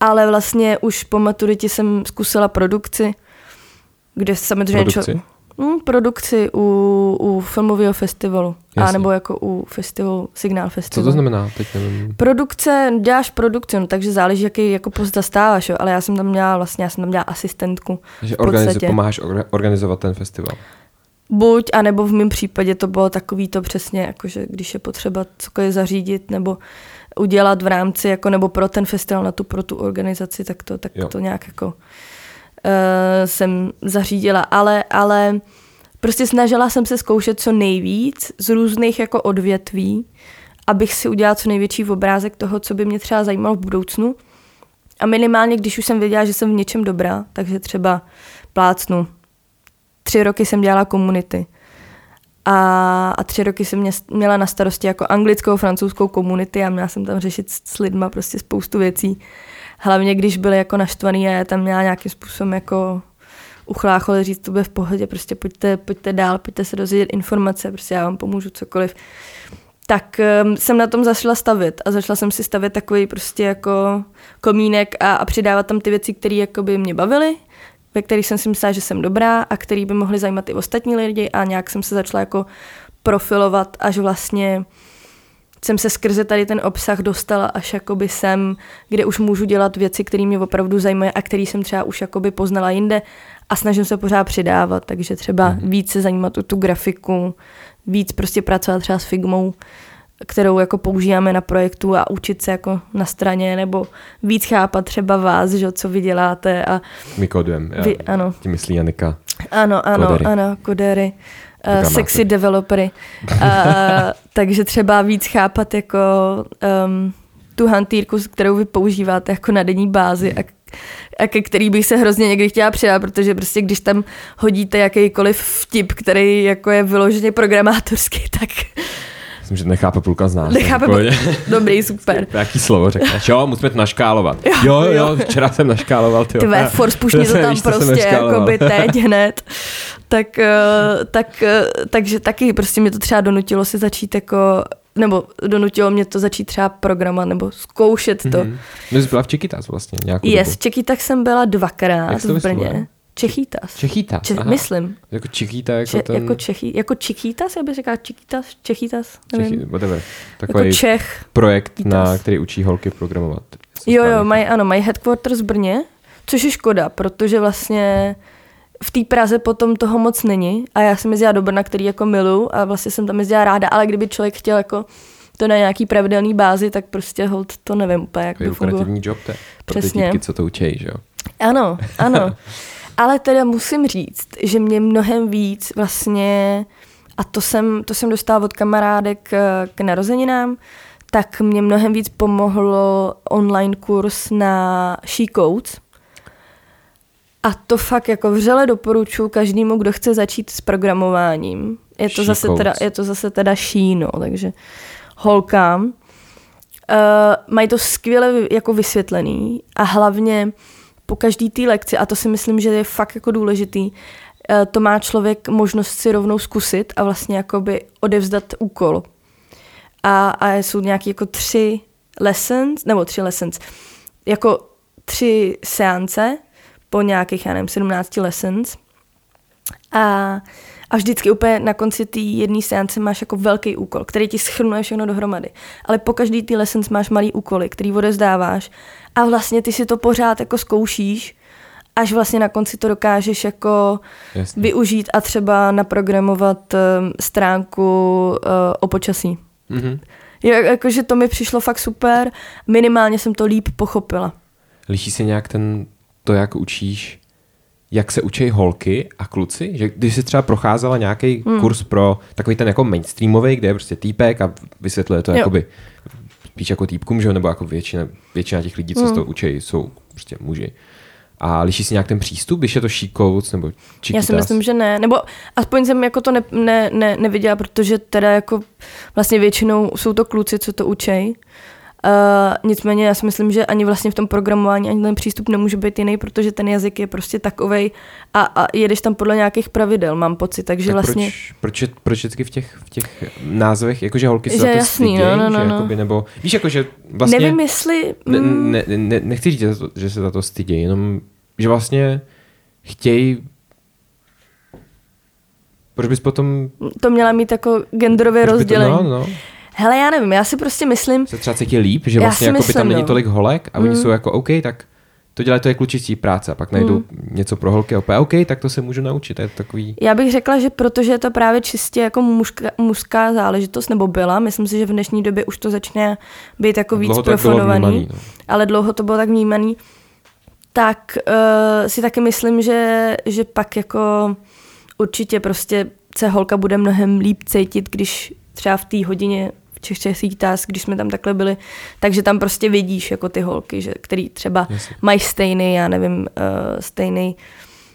ale vlastně už po maturitě jsem zkusila produkci, kde samozřejmě... Produkci? Čo, Hmm, produkci u, u filmového festivalu. Jasně. A nebo jako u festivalu, Signál Festival. Co to znamená? Teď nevím. Produkce, děláš produkci, no, takže záleží, jaký jako post zastáváš, jo, ale já jsem tam měla vlastně, já jsem tam měla asistentku. Takže organiz, pomáháš organizovat ten festival. Buď, anebo v mém případě to bylo takový to přesně, jakože když je potřeba cokoliv zařídit, nebo udělat v rámci, jako nebo pro ten festival, na tu, pro tu organizaci, tak to, tak to nějak jako jsem zařídila, ale, ale prostě snažila jsem se zkoušet co nejvíc z různých jako odvětví, abych si udělala co největší obrázek toho, co by mě třeba zajímalo v budoucnu. A minimálně, když už jsem věděla, že jsem v něčem dobrá, takže třeba plácnu. Tři roky jsem dělala komunity. A, a tři roky jsem mě, měla na starosti jako anglickou, francouzskou komunity a měla jsem tam řešit s, s lidma prostě spoustu věcí hlavně když byli jako naštvaný a já tam měla nějakým způsobem jako uchláchol říct, to bude v pohodě, prostě pojďte, pojďte dál, pojďte se dozvědět informace, prostě já vám pomůžu cokoliv. Tak um, jsem na tom zašla stavit a začala jsem si stavět takový prostě jako komínek a, a přidávat tam ty věci, které jako by mě bavily, ve kterých jsem si myslela, že jsem dobrá a který by mohly zajímat i ostatní lidi a nějak jsem se začala jako profilovat až vlastně jsem se skrze tady ten obsah dostala až jakoby sem, kde už můžu dělat věci, které mě opravdu zajímají a které jsem třeba už jakoby poznala jinde a snažím se pořád přidávat, takže třeba mm. víc se zajímat o tu grafiku, víc prostě pracovat třeba s Figmou, kterou jako používáme na projektu a učit se jako na straně, nebo víc chápat třeba vás, že, co vy děláte. A My kodujeme, vy, ano. Tím myslí Janika. Ano, ano, kodery. ano, kodery uh, sexy developery. Uh, takže třeba víc chápat jako um, tu hantýrku, kterou vy používáte jako na denní bázi a, a ke který bych se hrozně někdy chtěla přidat, protože prostě když tam hodíte jakýkoliv vtip, který jako je vyloženě programátorský, tak Myslím, že nechápe půlka z nás. Nechápe půlka. Dobrý, super. Jaký slovo řekneš? Jo, musíme to naškálovat. Jo, jo, jo včera jsem naškáloval. Ty Tvé, force pušni to tam víš, prostě, jako by teď hned. Tak, eh, tak, eh, takže taky prostě mě to třeba donutilo si začít jako nebo donutilo mě to začít třeba programovat nebo zkoušet to. Mm-hmm. Jsi byla v Čekytas vlastně nějakou Yes, dobu. v Čekytas jsem byla dvakrát v Brně. Čechýtas. Čechýtas, Če- myslím. Jako Čechýta, jako Če- ten... Jako, Čechy, jako Čechýtas, já bych řekla Čechýtas, Čechýtas, nevím. Čechy, whatever. Takový jako Čech. projekt, Čechýtas. na který učí holky programovat. Jo, jo, mají, ano, mají headquarters v Brně, což je škoda, protože vlastně v té Praze potom toho moc není a já jsem jezdila do Brna, který jako milu a vlastně jsem tam jezdila ráda, ale kdyby člověk chtěl jako to na nějaký pravidelný bázi, tak prostě hold to nevím úplně, jak by fungovalo. job, to pro Přesně. ty dítky, co to učí, že jo? Ano, ano. Ale teda musím říct, že mě mnohem víc vlastně, a to jsem, to jsem dostala od kamarádek k, eh, k narozeninám, tak mě mnohem víc pomohlo online kurz na She Codes, A to fakt jako vřele doporučuji každému, kdo chce začít s programováním. Je to, zase teda, je to zase teda šíno, takže holkám. Uh, mají to skvěle jako vysvětlený a hlavně po každý té lekci, a to si myslím, že je fakt jako důležitý, uh, to má člověk možnost si rovnou zkusit a vlastně jakoby odevzdat úkol. A, a jsou nějaké jako tři lessons, nebo tři lessons, jako tři seance po nějakých, já nevím, 17 lessons. A, a vždycky úplně na konci té jedné seance máš jako velký úkol, který ti schrnuje všechno dohromady. Ale po každý té lessons máš malý úkoly, který odezdáváš a vlastně ty si to pořád jako zkoušíš, až vlastně na konci to dokážeš jako Jasně. využít a třeba naprogramovat um, stránku uh, o počasí. Mm-hmm. Jakože to mi přišlo fakt super, minimálně jsem to líp pochopila. Liší se nějak ten, to, jak učíš, jak se učí holky a kluci? Že když jsi třeba procházela nějaký hmm. kurz pro takový ten jako mainstreamový, kde je prostě týpek a vysvětluje to jo. jakoby spíš jako týpkům, že? nebo jako většina, většina těch lidí, co hmm. to učí, jsou prostě muži. A liší si nějak ten přístup, když je to šíkouc nebo čikitas? Já si myslím, že ne. Nebo aspoň jsem jako to ne, ne, ne, neviděla, protože teda jako vlastně většinou jsou to kluci, co to učej. Uh, nicméně já si myslím, že ani vlastně v tom programování ani ten přístup nemůže být jiný, protože ten jazyk je prostě takovej a, a jedeš tam podle nějakých pravidel, mám pocit, takže tak vlastně... Proč, proč, je, proč vždycky v těch, v těch názvech, jakože holky se že to jasný, styděj, no, no, no, že no. jakoby, nebo víš, jakože vlastně... Nevím, jestli... Ne, mm. ne, ne, nechci říct, že se za to stydějí, jenom že vlastně chtějí proč bys potom... To měla mít jako genderově rozdělení. To, no, no. Hele, já nevím, já si prostě myslím... Se třeba cítí líp, že vlastně jako by tam no. není tolik holek a mm. oni jsou jako OK, tak to dělají, to je klučicí práce a pak najdou mm. něco pro holky a opět, OK, tak to se můžu naučit, to je takový... Já bych řekla, že protože je to právě čistě jako mužka, mužská záležitost, nebo byla, myslím si, že v dnešní době už to začne být jako víc profonovaný, vnímaný, no. ale dlouho to bylo tak vnímaný, tak uh, si taky myslím, že, že pak jako určitě prostě se holka bude mnohem líp cítit, když třeba v té hodině v Čech Česích task, když jsme tam takhle byli, takže tam prostě vidíš jako ty holky, že, který třeba Jasně. mají stejný, já nevím, uh, stejný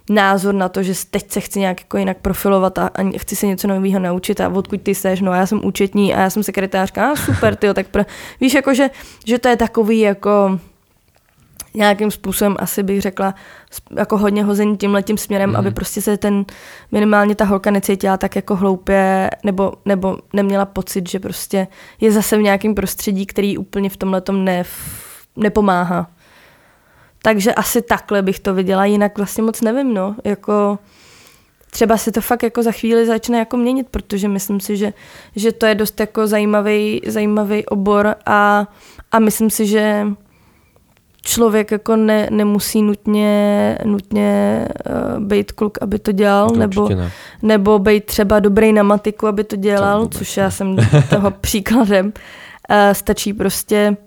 názor na to, že teď se chci nějak jako jinak profilovat a, a chci se něco nového naučit a odkud ty seš, no a já jsem účetní a já jsem sekretářka, a super, ty tak pro... víš, jako že, že to je takový jako nějakým způsobem asi bych řekla jako hodně hození tím letím směrem, mm. aby prostě se ten minimálně ta holka necítila tak jako hloupě nebo, nebo neměla pocit, že prostě je zase v nějakém prostředí, který úplně v tomhle ne, nepomáhá. Takže asi takhle bych to viděla, jinak vlastně moc nevím, no, jako třeba se to fakt jako za chvíli začne jako měnit, protože myslím si, že, že to je dost jako zajímavý, zajímavý obor a, a myslím si, že člověk jako ne, nemusí nutně, nutně uh, být kluk, aby to dělal, to nebo, ne. nebo být třeba dobrý na matiku, aby to dělal, to což já jsem toho příkladem. Uh, stačí prostě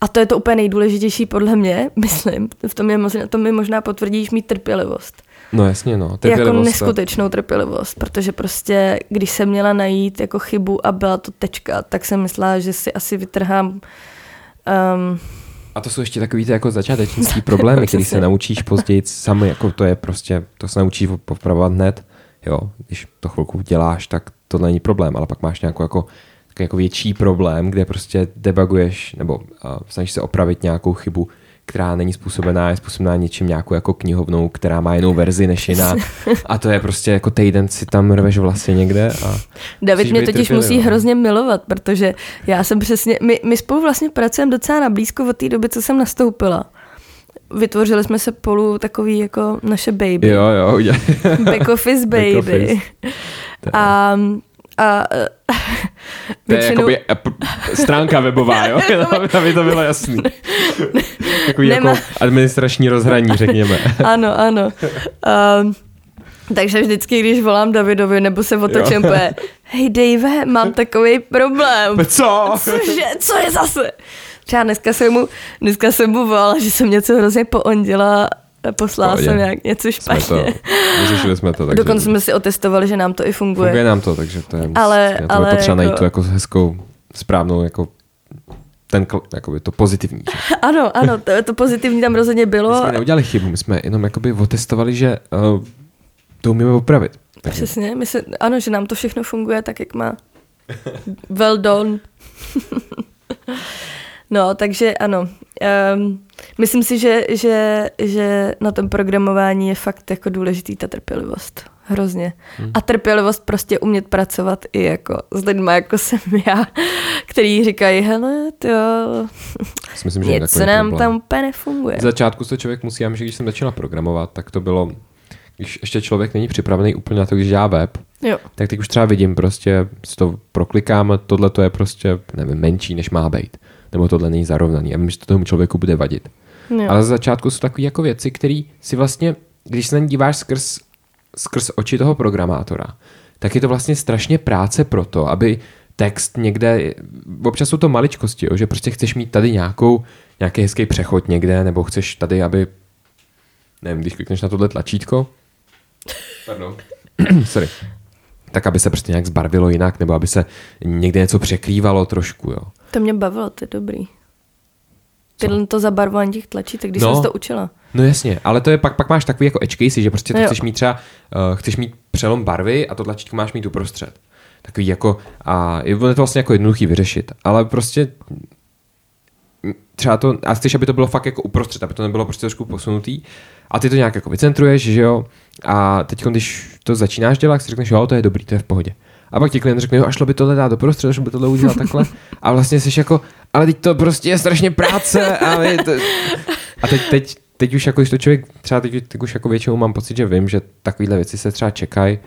a to je to úplně nejdůležitější podle mě, myslím. V tom, je možná, to mi možná potvrdíš mít trpělivost. No jasně, no. Trpělivost. Jako neskutečnou trpělivost, protože prostě, když jsem měla najít jako chybu a byla to tečka, tak jsem myslela, že si asi vytrhám um, a to jsou ještě takový ty jako začátečnický problémy, který se naučíš později sami, jako to je prostě, to se naučíš popravovat hned, jo, když to chvilku děláš, tak to není problém, ale pak máš nějakou jako, jako větší problém, kde prostě debuguješ nebo uh, snažíš se opravit nějakou chybu, která není způsobená, je způsobená něčím nějakou jako knihovnou, která má jinou verzi než jiná. A to je prostě jako týden si tam rveš vlasy někde. A David mě totiž trpěli, musí no. hrozně milovat, protože já jsem přesně, my, my spolu vlastně pracujeme docela na blízko od té doby, co jsem nastoupila vytvořili jsme se spolu takový jako naše baby. Jo, jo. Back office baby. Back office. A a to je jakoby stránka webová, jo? Aby to bylo jasný. Takový Nemá... jako administrační rozhraní, řekněme. ano, ano. Um, takže vždycky, když volám Davidovi nebo se otočím, poje, hej Dave, mám takový problém. Co? Cože? Co je zase? Třeba dneska jsem mu, dneska jsem mu volala, že jsem něco hrozně poondila poslala jsem nějak něco špatně. Jsme to, jsme to. Takže... Dokonce jsme si otestovali, že nám to i funguje. Funguje nám to, takže to je, ale, to ale potřeba jako... najít tu jako hezkou, správnou jako ten, jakoby to pozitivní. Že? Ano, ano, to, to pozitivní tam rozhodně bylo. My jsme neudělali chybu, my jsme jenom jakoby otestovali, že uh, to umíme opravit. Takže... Přesně, my se, ano, že nám to všechno funguje tak, jak má. Well done. no, takže ano. Um, myslím si, že, že, že na tom programování je fakt jako důležitý ta trpělivost. Hrozně. Hmm. A trpělivost prostě umět pracovat i jako s lidmi, jako jsem já, který říkají, hele, to myslím, že něco nám problém. tam úplně nefunguje. Z začátku to člověk musí, já myslím, že když jsem začala programovat, tak to bylo, když ještě člověk není připravený úplně na to, když dělá web, jo. tak teď už třeba vidím prostě, si to proklikám, tohle to je prostě, nevím, menší, než má být. Nebo tohle není zarovnaný. A vím, že to tomu člověku bude vadit. Jo. Ale z začátku jsou takové jako věci, které si vlastně, když se na ně díváš skrz skrz oči toho programátora, tak je to vlastně strašně práce pro to, aby text někde, občas jsou to maličkosti, jo, že prostě chceš mít tady nějakou, nějaký hezký přechod někde, nebo chceš tady, aby, nevím, když klikneš na tohle tlačítko, pardon, sorry, tak aby se prostě nějak zbarvilo jinak, nebo aby se někde něco překrývalo trošku, jo. To mě bavilo, to je dobrý. Tyhle to zabarvování těch tlačítek, když no, jsem to učila. No jasně, ale to je pak, pak máš takový jako edge case, že prostě to jo. chceš mít třeba, uh, chceš mít přelom barvy a to tlačítko máš mít uprostřed. Takový jako, a je to vlastně jako jednoduchý vyřešit, ale prostě třeba to, a chceš, aby to bylo fakt jako uprostřed, aby to nebylo prostě trošku posunutý a ty to nějak jako vycentruješ, že jo, a teď, když to začínáš dělat, si řekneš, jo, to je dobrý, to je v pohodě. A pak ti klient řekne, jo, a šlo by tohle dát doprostřed, šlo by tohle udělat takhle. A vlastně jsi jako, ale teď to prostě je strašně práce. A, to... a teď, teď, teď už jako, když to člověk, třeba teď, teď už jako většinou mám pocit, že vím, že takovéhle věci se třeba čekají,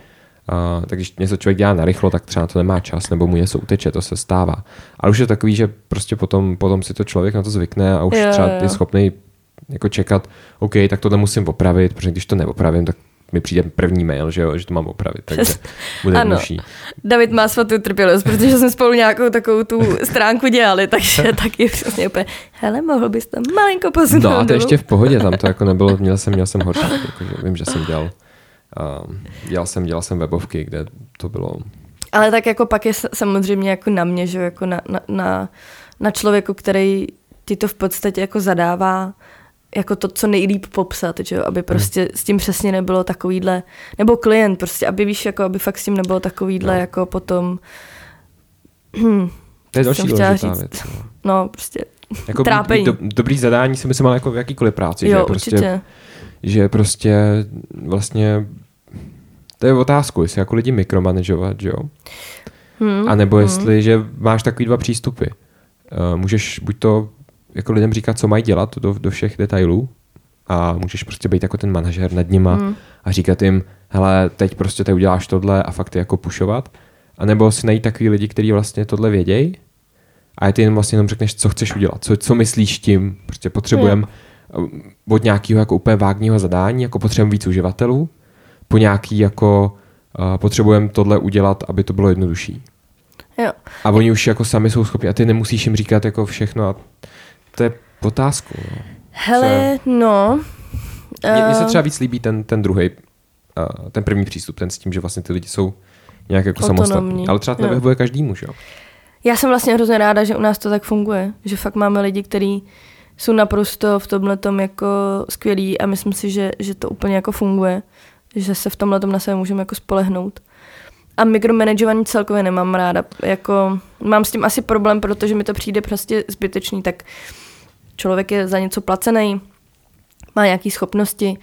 Uh, tak když něco člověk dělá narychlo, tak třeba na to nemá čas, nebo mu něco uteče, to se stává. Ale už je takový, že prostě potom, potom si to člověk na to zvykne a už jo, třeba jo. je schopný jako čekat, OK, tak tohle musím opravit, protože když to neopravím, tak mi přijde první mail, že, jo, že to mám opravit, takže bude ano. Jednodušší. David má svatou trpělivost, protože jsme spolu nějakou takovou tu stránku dělali, takže taky přesně úplně, hele, mohl bys tam malinko posunout. No a to ještě v pohodě, tam to jako nebylo, měl jsem, měl jsem horší, jako, vím, že jsem dělal, dělal jsem, dělal jsem webovky, kde to bylo ale tak jako pak je samozřejmě jako na mě, že jako na, na, na, na člověku, který ti to v podstatě jako zadává jako to, co nejlíp popsat, že jo? aby prostě hmm. s tím přesně nebylo takovýhle, nebo klient prostě, aby víš, jako aby fakt s tím nebylo takovýhle no. jako potom hm, to je další důležitá věc. No. no, prostě jako trápení. Být do, dobrý zadání si myslím, ale jako v jakýkoliv práci, jo, že prostě, určitě. Že prostě vlastně to je otázku, jestli jako lidi mikromanagovat, že jo? Hmm, a nebo hmm. jestli, že máš takový dva přístupy. Uh, můžeš buď to jako lidem říkat, co mají dělat do, do všech detailů a můžeš prostě být jako ten manažer nad nima hmm. a říkat jim, hele, teď prostě ty uděláš tohle a fakt je jako pušovat. A nebo si najít takový lidi, kteří vlastně tohle vědějí a ty jim vlastně jenom řekneš, co chceš udělat, co, co myslíš tím, prostě potřebujeme hmm. Od nějakého jako úplně vágního zadání, jako potřebujeme víc uživatelů, po nějaký jako uh, potřebujeme tohle udělat, aby to bylo jednodušší. Jo. A oni už jako sami jsou schopni a ty nemusíš jim říkat jako všechno a to je otázku. No. Hele, Co? no. Mně, uh... se třeba víc líbí ten, ten druhý, uh, ten první přístup, ten s tím, že vlastně ty lidi jsou nějak jako Autonomní. samostatní. Ale třeba to nevyhovuje každému, že jo? Já jsem vlastně hrozně ráda, že u nás to tak funguje. Že fakt máme lidi, kteří jsou naprosto v tomhle tom jako skvělí a myslím si, že, že to úplně jako funguje. Že se v tomhle tom na sebe můžeme jako spolehnout. A mikromanagování celkově nemám ráda. Jako, mám s tím asi problém, protože mi to přijde prostě zbytečný. Tak člověk je za něco placený, má nějaké schopnosti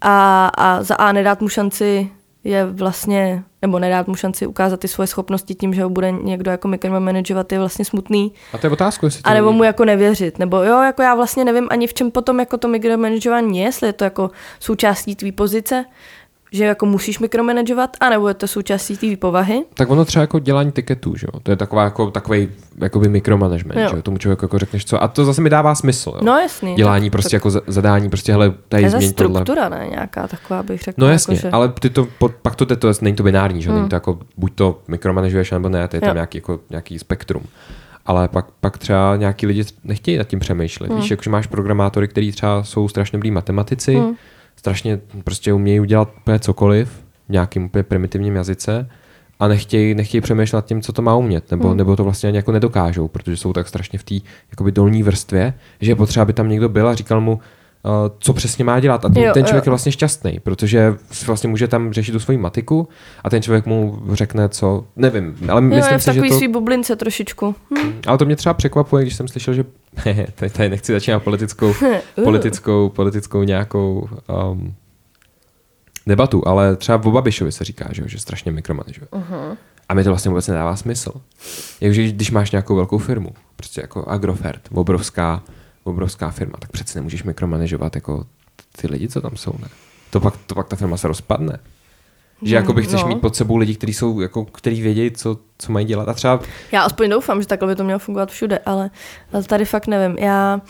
a, a za A nedát mu šanci je vlastně, nebo nedát mu šanci ukázat ty svoje schopnosti tím, že ho bude někdo jako mikromanagovat, je vlastně smutný. A to je otázka, jestli to A nebo mu jako nevěřit. Nebo jo, jako já vlastně nevím ani v čem potom jako to mikromanagování je, jestli je to jako součástí tvý pozice, že jako musíš mikromanagovat, anebo je to součástí té povahy. Tak ono třeba jako dělání tiketů, že jo? To je taková jako, takový jakoby mikromanagement, jo. že jo? Tomu člověku jako řekneš co. A to zase mi dává smysl, jo? No jasný. Dělání tak, prostě tak, jako zadání, prostě hele, tady změň struktura, tohle. ne? Nějaká taková bych řekla. No jasně, jako, že... ale ty to, pak to, to, to není to binární, že jo? Hmm. Není to jako, buď to mikromanaguješ, nebo ne, to je tam nějaký, jako, nějaký spektrum ale pak, pak třeba nějaký lidi nechtějí nad tím přemýšlet. Hmm. Víš, jakože máš programátory, kteří třeba jsou strašně dobrý matematici, hmm strašně prostě umějí udělat úplně cokoliv v nějakým úplně primitivním jazyce a nechtějí, nechtějí přemýšlet nad tím, co to má umět, nebo, hmm. nebo to vlastně ani jako nedokážou, protože jsou tak strašně v té jakoby dolní vrstvě, že je potřeba, aby tam někdo byl a říkal mu, co přesně má dělat. A ten, jo, ten člověk jo. je vlastně šťastný, protože vlastně může tam řešit tu svoji matiku a ten člověk mu řekne, co, nevím, ale jo, myslím je si, že to... to... bublince trošičku. Hm. Ale to mě třeba překvapuje, když jsem slyšel, že tady nechci začínat politickou, politickou, politickou nějakou um, debatu, ale třeba o Babišovi se říká, že, že strašně mikromanažuje. Uh-huh. A mi to vlastně vůbec nedává smysl. Jakože když máš nějakou velkou firmu, prostě jako Agrofert, obrovská, obrovská firma, tak přece nemůžeš mikromanažovat jako ty lidi, co tam jsou, ne? To pak, to pak ta firma se rozpadne. Že jako by chceš no. mít pod sebou lidi, kteří jsou, jako, který vědí, co, co mají dělat. A třeba... Já aspoň doufám, že takhle by to mělo fungovat všude, ale, ale tady fakt nevím. Já,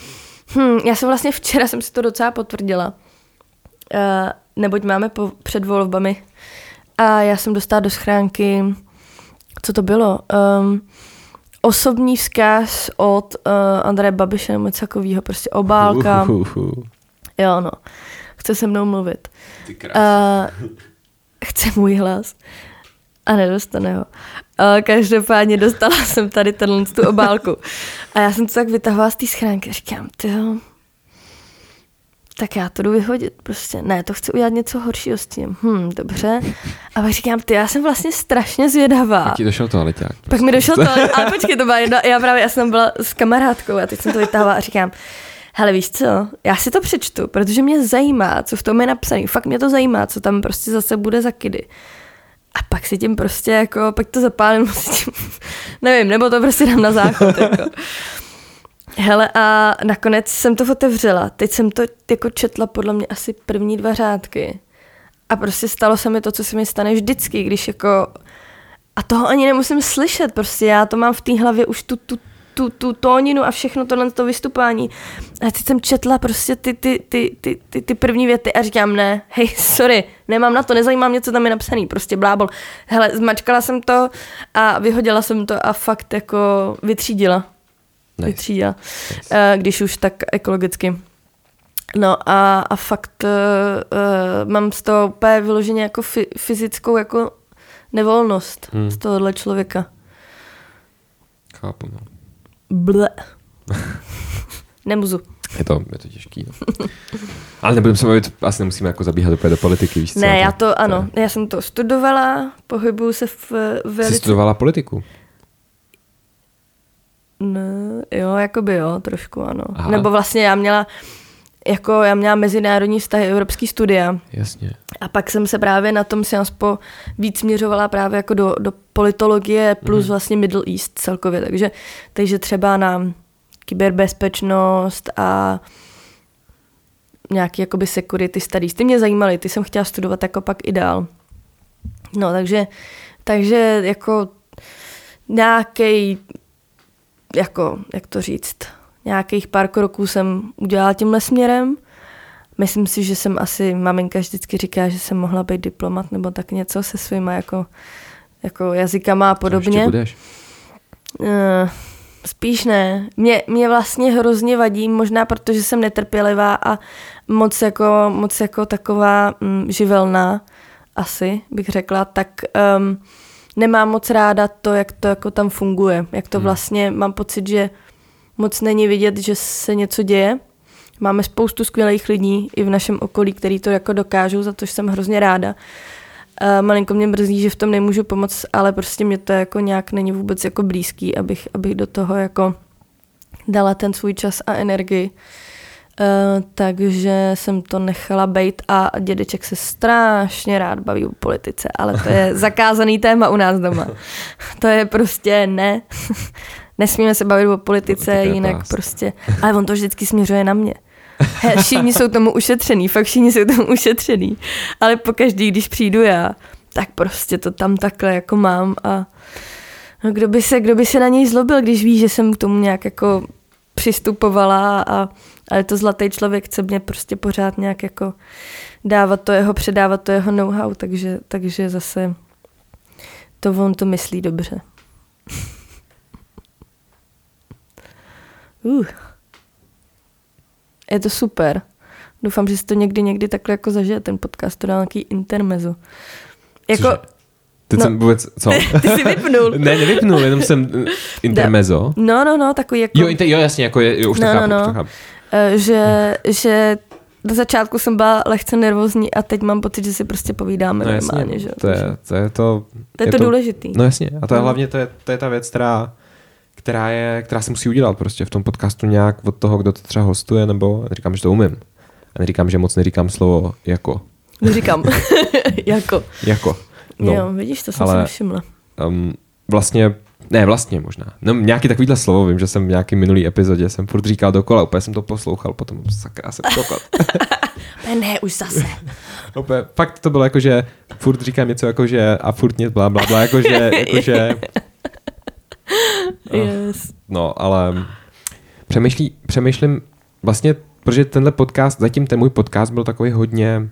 hm, já jsem vlastně včera jsem si to docela potvrdila. Uh, neboť máme po, před volbami. A já jsem dostala do schránky, co to bylo? Um, osobní vzkaz od uh, Andreje Babiše nebo něco takového, prostě obálka. Uh, uh, uh. Jo, no. Chce se mnou mluvit. Uh, chce můj hlas. A nedostane ho. Uh, každopádně dostala jsem tady tenhle tu obálku. A já jsem to tak vytahovala z té schránky a říkám, ty tak já to jdu vyhodit prostě. Ne, to chci udělat něco horšího s tím. Hm, dobře. A pak říkám, ty, já jsem vlastně strašně zvědavá. Pak ti došel to Prostě. Pak mi došel to, ale počkej, to byla jedna, já právě, já jsem byla s kamarádkou a teď jsem to vytahovala a říkám, hele, víš co, já si to přečtu, protože mě zajímá, co v tom je napsané. Fakt mě to zajímá, co tam prostě zase bude za kidy. A pak si tím prostě jako, pak to zapálím, tím, nevím, nebo to prostě dám na záchod. Jako. Hele a nakonec jsem to otevřela. Teď jsem to jako četla podle mě asi první dva řádky. A prostě stalo se mi to, co se mi stane vždycky, když jako... A toho ani nemusím slyšet, prostě já to mám v té hlavě už tu, tu, tu, tu tóninu a všechno tohle to vystupování. A teď jsem četla prostě ty, ty, ty, ty, ty, ty první věty a říkám, ne, hej, sorry, nemám na to, nezajímá mě, co tam je napsaný, prostě blábol. Hele, zmačkala jsem to a vyhodila jsem to a fakt jako vytřídila nice. vytřídila, nice. Uh, když už tak ekologicky. No a, a fakt uh, mám z toho úplně vyloženě jako fi, fyzickou jako nevolnost hmm. z tohohle člověka. Chápu, no. Ble. Nemůžu. Je to, je to těžký. No. Ale nebudeme se bavit, asi nemusíme jako zabíhat úplně do politiky, víš co? Ne, já to, ano, já jsem to studovala, pohybuju se v velice... Jsi studovala politiku? Ne, jo, jakoby jo, trošku ano. Aha. Nebo vlastně já měla, jako já měla mezinárodní vztahy, evropský studia. Jasně. A pak jsem se právě na tom Sciences víc směřovala právě jako do, do politologie plus mm. vlastně Middle East celkově. Takže, takže třeba na kyberbezpečnost a nějaký jakoby security studies. Ty mě zajímaly, ty jsem chtěla studovat jako pak i dál. No, takže, takže jako nějaký jako, jak to říct, nějakých pár kroků jsem udělala tímhle směrem. Myslím si, že jsem asi, maminka vždycky říká, že jsem mohla být diplomat nebo tak něco se svýma jako, jako jazykama a podobně. Co budeš? Uh, spíš ne. Mě, mě vlastně hrozně vadí, možná protože jsem netrpělivá a moc jako, moc jako taková mm, živelná, asi bych řekla, tak um, nemám moc ráda to, jak to jako tam funguje. Jak to hmm. vlastně, mám pocit, že moc není vidět, že se něco děje. Máme spoustu skvělých lidí i v našem okolí, který to jako dokážou, za to jsem hrozně ráda. Uh, malinko mě mrzí, že v tom nemůžu pomoct, ale prostě mě to jako nějak není vůbec jako blízký, abych, abych do toho jako dala ten svůj čas a energii. Uh, Uh, takže jsem to nechala bejt a dědeček se strašně rád baví o politice, ale to je zakázaný téma u nás doma. To je prostě ne. Nesmíme se bavit o politice, jinak pás. prostě. Ale on to vždycky směřuje na mě. He, všichni jsou tomu ušetřený, fakt všichni jsou tomu ušetřený. Ale pokaždý, když přijdu já, tak prostě to tam takhle jako mám a no, kdo by se, kdo by se na něj zlobil, když ví, že jsem k tomu nějak jako přistupovala a ale to zlatý člověk chce mě prostě pořád nějak jako dávat to jeho, předávat to jeho know-how, takže, takže zase to on to myslí dobře. uh. Je to super. Doufám, že si to někdy, někdy takhle jako zažije ten podcast, to dá nějaký intermezu. Jako, Teď No. jsem vůbec, co? Ty jsi vypnul. ne, nevypnul, jenom jsem uh, intermezzo. No, no, no, takový jako... Jo, inter, jo, jasně, jako je, jo, už to No, no, chápu, no. už to chápu. Eh, že, že na začátku jsem byla lehce nervózní a teď mám pocit, že si prostě povídáme No jasně, normálně, že? to je to, je to, to, je to důležitý. No jasně, a to je No. hlavně to je, to je ta věc, která, která, je, která se musí udělat prostě v tom podcastu nějak od toho, kdo to třeba hostuje, nebo neříkám, že to umím. A neříkám, že moc neříkám slovo jako. Neříkám. jako. Jako. No. Jo, vidíš, to jsem ale- si nevšimla. um, vlastně, ne vlastně možná. No, nějaký takovýhle slovo, vím, že jsem v nějaký minulý epizodě jsem furt říkal dokola, úplně jsem to poslouchal, potom sakra jsem kokot. Ne, už zase. Úplně, fakt to bylo jako, že furt říkám něco jako, že a furt něco blá, blá, blá, jako, že, jako, že yes. No, ale přemýšlí, přemýšlím vlastně, protože tenhle podcast, zatím ten můj podcast byl takový hodně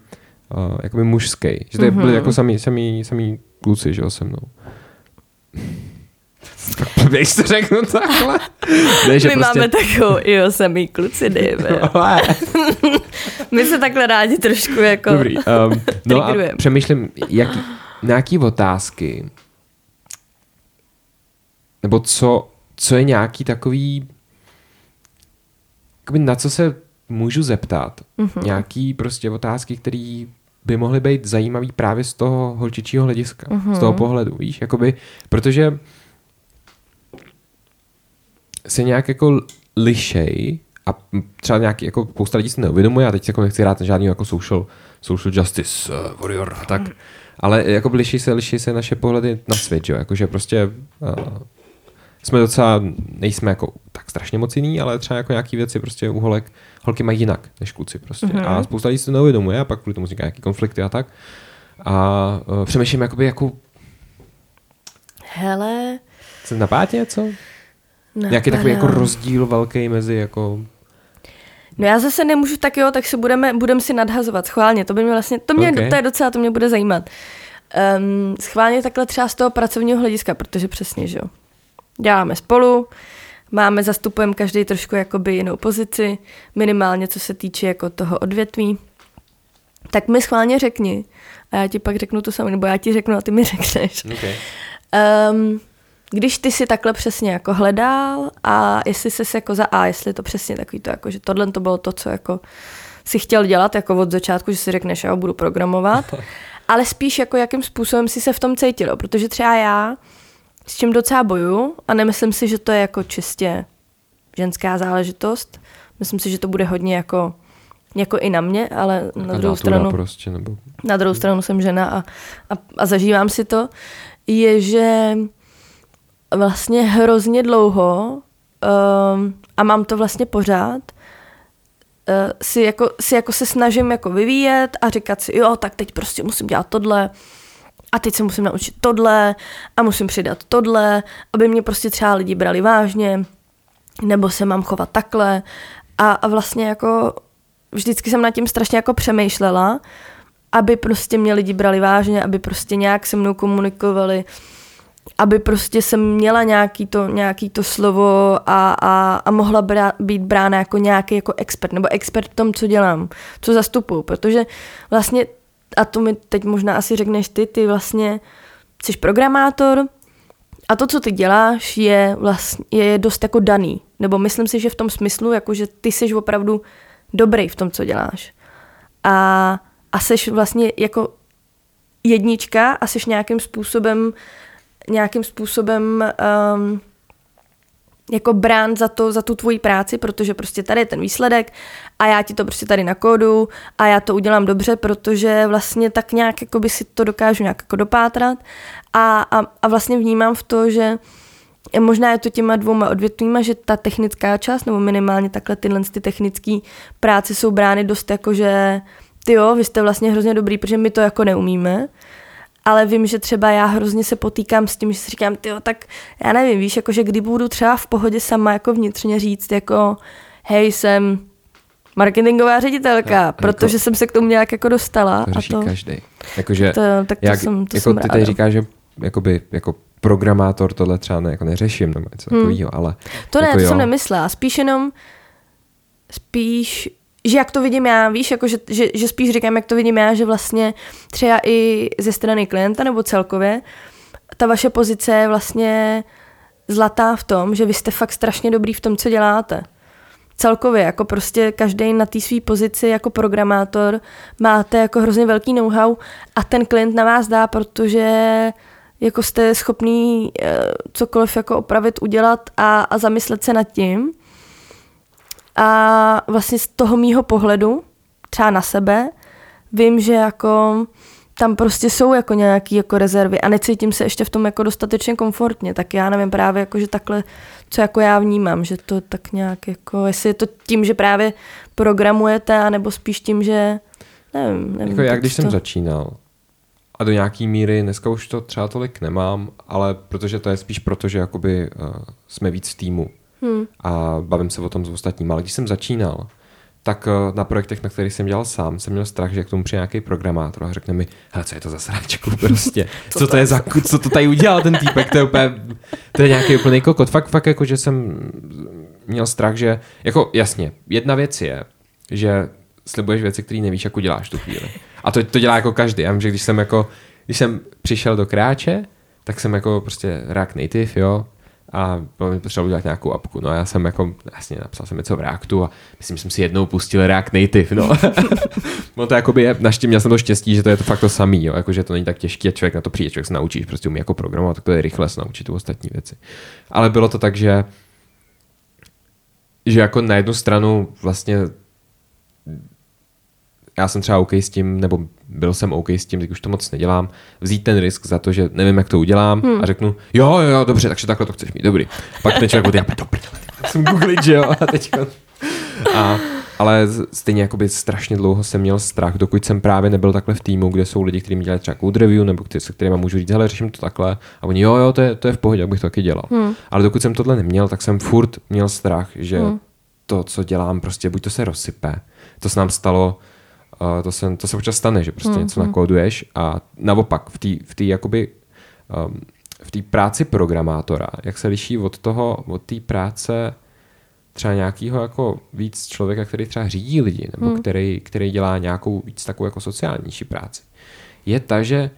uh, jakoby mužský. Že to mm-hmm. byli jako samý, samý, samý kluci, že jo, se mnou. Víš, to řeknu takhle? Ne, že My prostě... máme takovou, jo, samý kluci, dejme. My se takhle rádi trošku jako... Dobrý. Um, no a přemýšlím, jaký, na jaký otázky, nebo co, co je nějaký takový, jakoby na co se můžu zeptat. Mhm. Mm-hmm. Nějaký prostě otázky, které by mohly být zajímavý právě z toho holčičího hlediska, mm-hmm. Mhm. z toho pohledu, víš, jakoby, protože se nějak jako lišej a třeba nějaký, jako spousta lidí si neuvědomuje, a teď jako nechci hrát na žádný jako social, social justice uh, warrior a tak, ale jako liší se, liší se naše pohledy na svět, že jo, jakože prostě uh, jsme docela, nejsme jako tak strašně moc jiný, ale třeba jako nějaký věci prostě u holek, holky mají jinak než kluci prostě. Mhm. Mm-hmm. A spousta lidí si to neuvědomuje a pak kvůli tomu vzniká nějaký konflikty a tak. A uh, přemýšlím jakoby jako, Hele, se napátě něco? Napadá. Nějaký takový jako rozdíl velký mezi jako... No já zase nemůžu, tak jo, tak si budeme, budem si nadhazovat schválně, to by mě vlastně, to mě, Ok. to je docela, to mě bude zajímat. Um, schválně takhle třeba z toho pracovního hlediska, protože přesně, že jo, děláme spolu, máme, zastupujeme každý trošku jakoby jinou pozici, minimálně co se týče jako toho odvětví, tak mi schválně řekni a já ti pak řeknu to samé, nebo já ti řeknu a ty mi řekneš. Okay. Um, když ty si takhle přesně jako hledal a jestli jsi jako za A, jestli je to přesně takový to, jako, že tohle to bylo to, co jako si chtěl dělat jako od začátku, že si řekneš, já budu programovat, ale spíš jako jakým způsobem si se v tom cítil, protože třeba já s čím docela boju a nemyslím si, že to je jako čistě ženská záležitost, myslím si, že to bude hodně jako, jako i na mě, ale na druhou stranu prostě, nebo... na druhou stranu jsem žena a, a, a zažívám si to, je, že vlastně hrozně dlouho um, a mám to vlastně pořád, uh, si, jako, si jako se snažím jako vyvíjet a říkat si, jo, tak teď prostě musím dělat tohle a teď se musím naučit tohle a musím přidat tohle, aby mě prostě třeba lidi brali vážně, nebo se mám chovat takhle. A, a vlastně jako vždycky jsem nad tím strašně jako přemýšlela, aby prostě mě lidi brali vážně, aby prostě nějak se mnou komunikovali, aby prostě jsem měla nějaký to, nějaký to slovo a, a, a mohla brá, být brána jako nějaký jako expert, nebo expert v tom, co dělám, co zastupuju, protože vlastně, a to mi teď možná asi řekneš ty, ty vlastně jsi programátor a to, co ty děláš, je vlastně je dost jako daný, nebo myslím si, že v tom smyslu, jako že ty jsi opravdu dobrý v tom, co děláš. A, a seš vlastně jako jednička a seš nějakým způsobem nějakým způsobem um, jako brán za, to, za tu tvoji práci, protože prostě tady je ten výsledek a já ti to prostě tady nakódu a já to udělám dobře, protože vlastně tak nějak jako by si to dokážu nějak jako dopátrat. A, a, a vlastně vnímám v to, že možná je to těma dvouma odvětvíma, že ta technická část, nebo minimálně takhle tyhle ty technické práce jsou brány dost jako, že ty jo, vy jste vlastně hrozně dobrý, protože my to jako neumíme, ale vím, že třeba já hrozně se potýkám s tím, že si říkám, tyjo, tak já nevím, víš, jako, že kdy budu třeba v pohodě sama jako vnitřně říct, jako hej, jsem marketingová ředitelka, jako- protože jsem se k tomu nějak jako dostala. To a to, každý. Jakože, to, tak to jak, jsem, to jako jsem ty ráda. tady říkáš, že jakoby, jako programátor tohle třeba ne, jako neřeším nebo něco Hmm. takového, ale To ne, jako to jo. jsem nemyslela. Spíš jenom, spíš že jak to vidím já, víš, jako že, že, že spíš říkám, jak to vidím já, že vlastně třeba i ze strany klienta nebo celkově, ta vaše pozice je vlastně zlatá v tom, že vy jste fakt strašně dobrý v tom, co děláte. Celkově, jako prostě každý na té své pozici jako programátor máte jako hrozně velký know-how a ten klient na vás dá, protože jako jste schopný uh, cokoliv jako opravit, udělat a, a zamyslet se nad tím. A vlastně z toho mýho pohledu, třeba na sebe, vím, že jako tam prostě jsou jako nějaký jako rezervy a necítím se ještě v tom jako dostatečně komfortně, tak já nevím právě jako, že takhle, co jako já vnímám, že to tak nějak jako, jestli je to tím, že právě programujete, anebo spíš tím, že nevím. nevím jako já, když to... jsem začínal, a do nějaký míry, dneska už to třeba tolik nemám, ale protože to je spíš proto, že jakoby uh, jsme víc v týmu hmm. a bavím se o tom s ostatním. Ale když jsem začínal, tak uh, na projektech, na kterých jsem dělal sám, jsem měl strach, že k tomu přijde nějaký programátor a řekne mi, hele, co je to za sráčku prostě, co to je za, co to tady udělal ten týpek, to je úplně, to je nějaký úplný kokot. Fakt, fakt jako, že jsem měl strach, že, jako jasně, jedna věc je, že slibuješ věci, které nevíš, jak uděláš tu chvíli. A to, to dělá jako každý. Já vím, že když jsem jako, když jsem přišel do kráče, tak jsem jako prostě React Native, jo, a potřeboval udělat nějakou apku. No a já jsem jako, jasně, napsal jsem něco v Reactu a myslím, že jsem si jednou pustil React Native, no. no to jakoby je, naštěstí měl jsem to štěstí, že to je to fakt to samý, jo, jako, že to není tak těžké a člověk na to přijde, člověk se naučí, prostě umí jako programovat, tak to je rychle se naučit tu ostatní věci. Ale bylo to tak, že že jako na jednu stranu vlastně já jsem třeba OK s tím, nebo byl jsem OK s tím, teď už to moc nedělám, vzít ten risk za to, že nevím, jak to udělám hmm. a řeknu, jo, jo, jo, dobře, takže takhle to chceš mít, dobrý. Pak ten člověk bude, dobrý, jsem googlit, že jo, a teď a, ale stejně jakoby strašně dlouho jsem měl strach, dokud jsem právě nebyl takhle v týmu, kde jsou lidi, kteří mi dělají třeba code review, nebo kteří, se kterými můžu říct, hele, řeším to takhle. A oni, jo, jo, to je, to je v pohodě, abych to taky dělal. Hmm. Ale dokud jsem tohle neměl, tak jsem furt měl strach, že hmm. to, co dělám, prostě buď to se rozsype. To se nám stalo Uh, to, se, to se občas stane, že prostě hmm, něco hmm. nakóduješ a naopak v té v tý, jakoby um, v té práci programátora, jak se liší od toho, od té práce třeba nějakého jako víc člověka, který třeba řídí lidi, nebo hmm. který, který dělá nějakou víc takovou jako sociálnější práci, je ta, že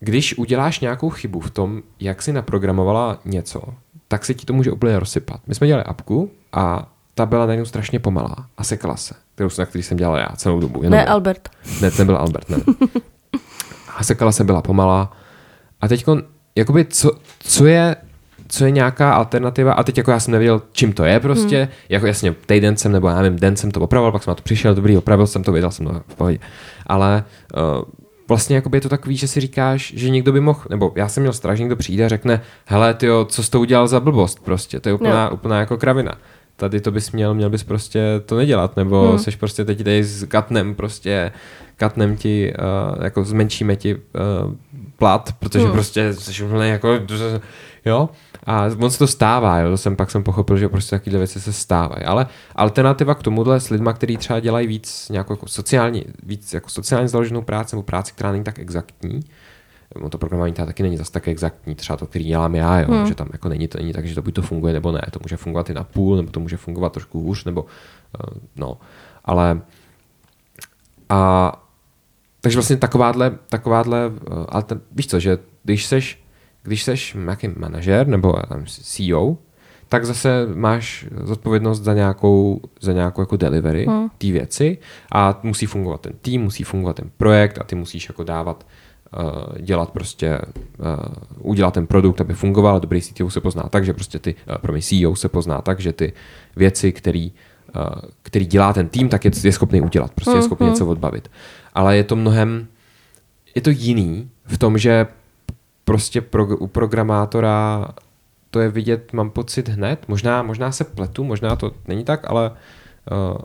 když uděláš nějakou chybu v tom, jak si naprogramovala něco, tak se ti to může úplně rozsypat. My jsme dělali apku a ta byla najednou strašně pomalá a sekla se, kterou, na který jsem dělal já celou dobu. Jenom ne. Albert. Ne, ten byl Albert, ne. a sekala se, byla pomalá. A teď, jakoby, co, co je co je nějaká alternativa a teď jako já jsem nevěděl, čím to je prostě, hmm. jako jasně týden jsem nebo já nevím, den jsem to opravoval, pak jsem na to přišel, dobrý, opravil jsem to, věděl jsem to v pohodě. Ale uh, vlastně jako je to takový, že si říkáš, že někdo by mohl, nebo já jsem měl strach, že někdo přijde a řekne, hele, ty co jsi to udělal za blbost prostě, to je úplná, no. úplná jako kravina tady to bys měl, měl bys prostě to nedělat, nebo hmm. seš prostě teď tady s katnem prostě, katnem ti, uh, jako zmenšíme ti uh, plat, protože hmm. prostě seš úplně jako, jo, a on se to stává, jo, to jsem pak jsem pochopil, že prostě takové věci se stávají, ale alternativa k tomuhle s lidma, kteří třeba dělají víc nějakou jako sociální, víc jako sociálně založenou práci, nebo práci, která není tak exaktní, to programování teda taky není zase tak exaktní, třeba to, který dělám já, jo, hmm. že tam jako není to není tak, že to buď to funguje nebo ne, to může fungovat i na půl, nebo to může fungovat trošku hůř, nebo uh, no, ale a takže vlastně takováhle, takováhle uh, ale ten, víš co, že když seš, když seš nějaký manažer nebo CEO, tak zase máš zodpovědnost za nějakou, za nějakou jako delivery hmm. té věci a musí fungovat ten tým, musí fungovat ten projekt a ty musíš jako dávat Eh, dělat prostě, uh, udělat ten produkt, aby fungoval. Dobrý CTO se pozná tak, že prostě ty, uh, promiň, CEO se pozná tak, že ty věci, který, uh, který dělá ten tým, tak je, je schopný udělat, prostě je schopný mm-hmm. něco odbavit. Ale je to mnohem, je to jiný v tom, že prostě pro, u programátora to je vidět, mám pocit hned, možná, možná se pletu, možná to není tak, ale uh,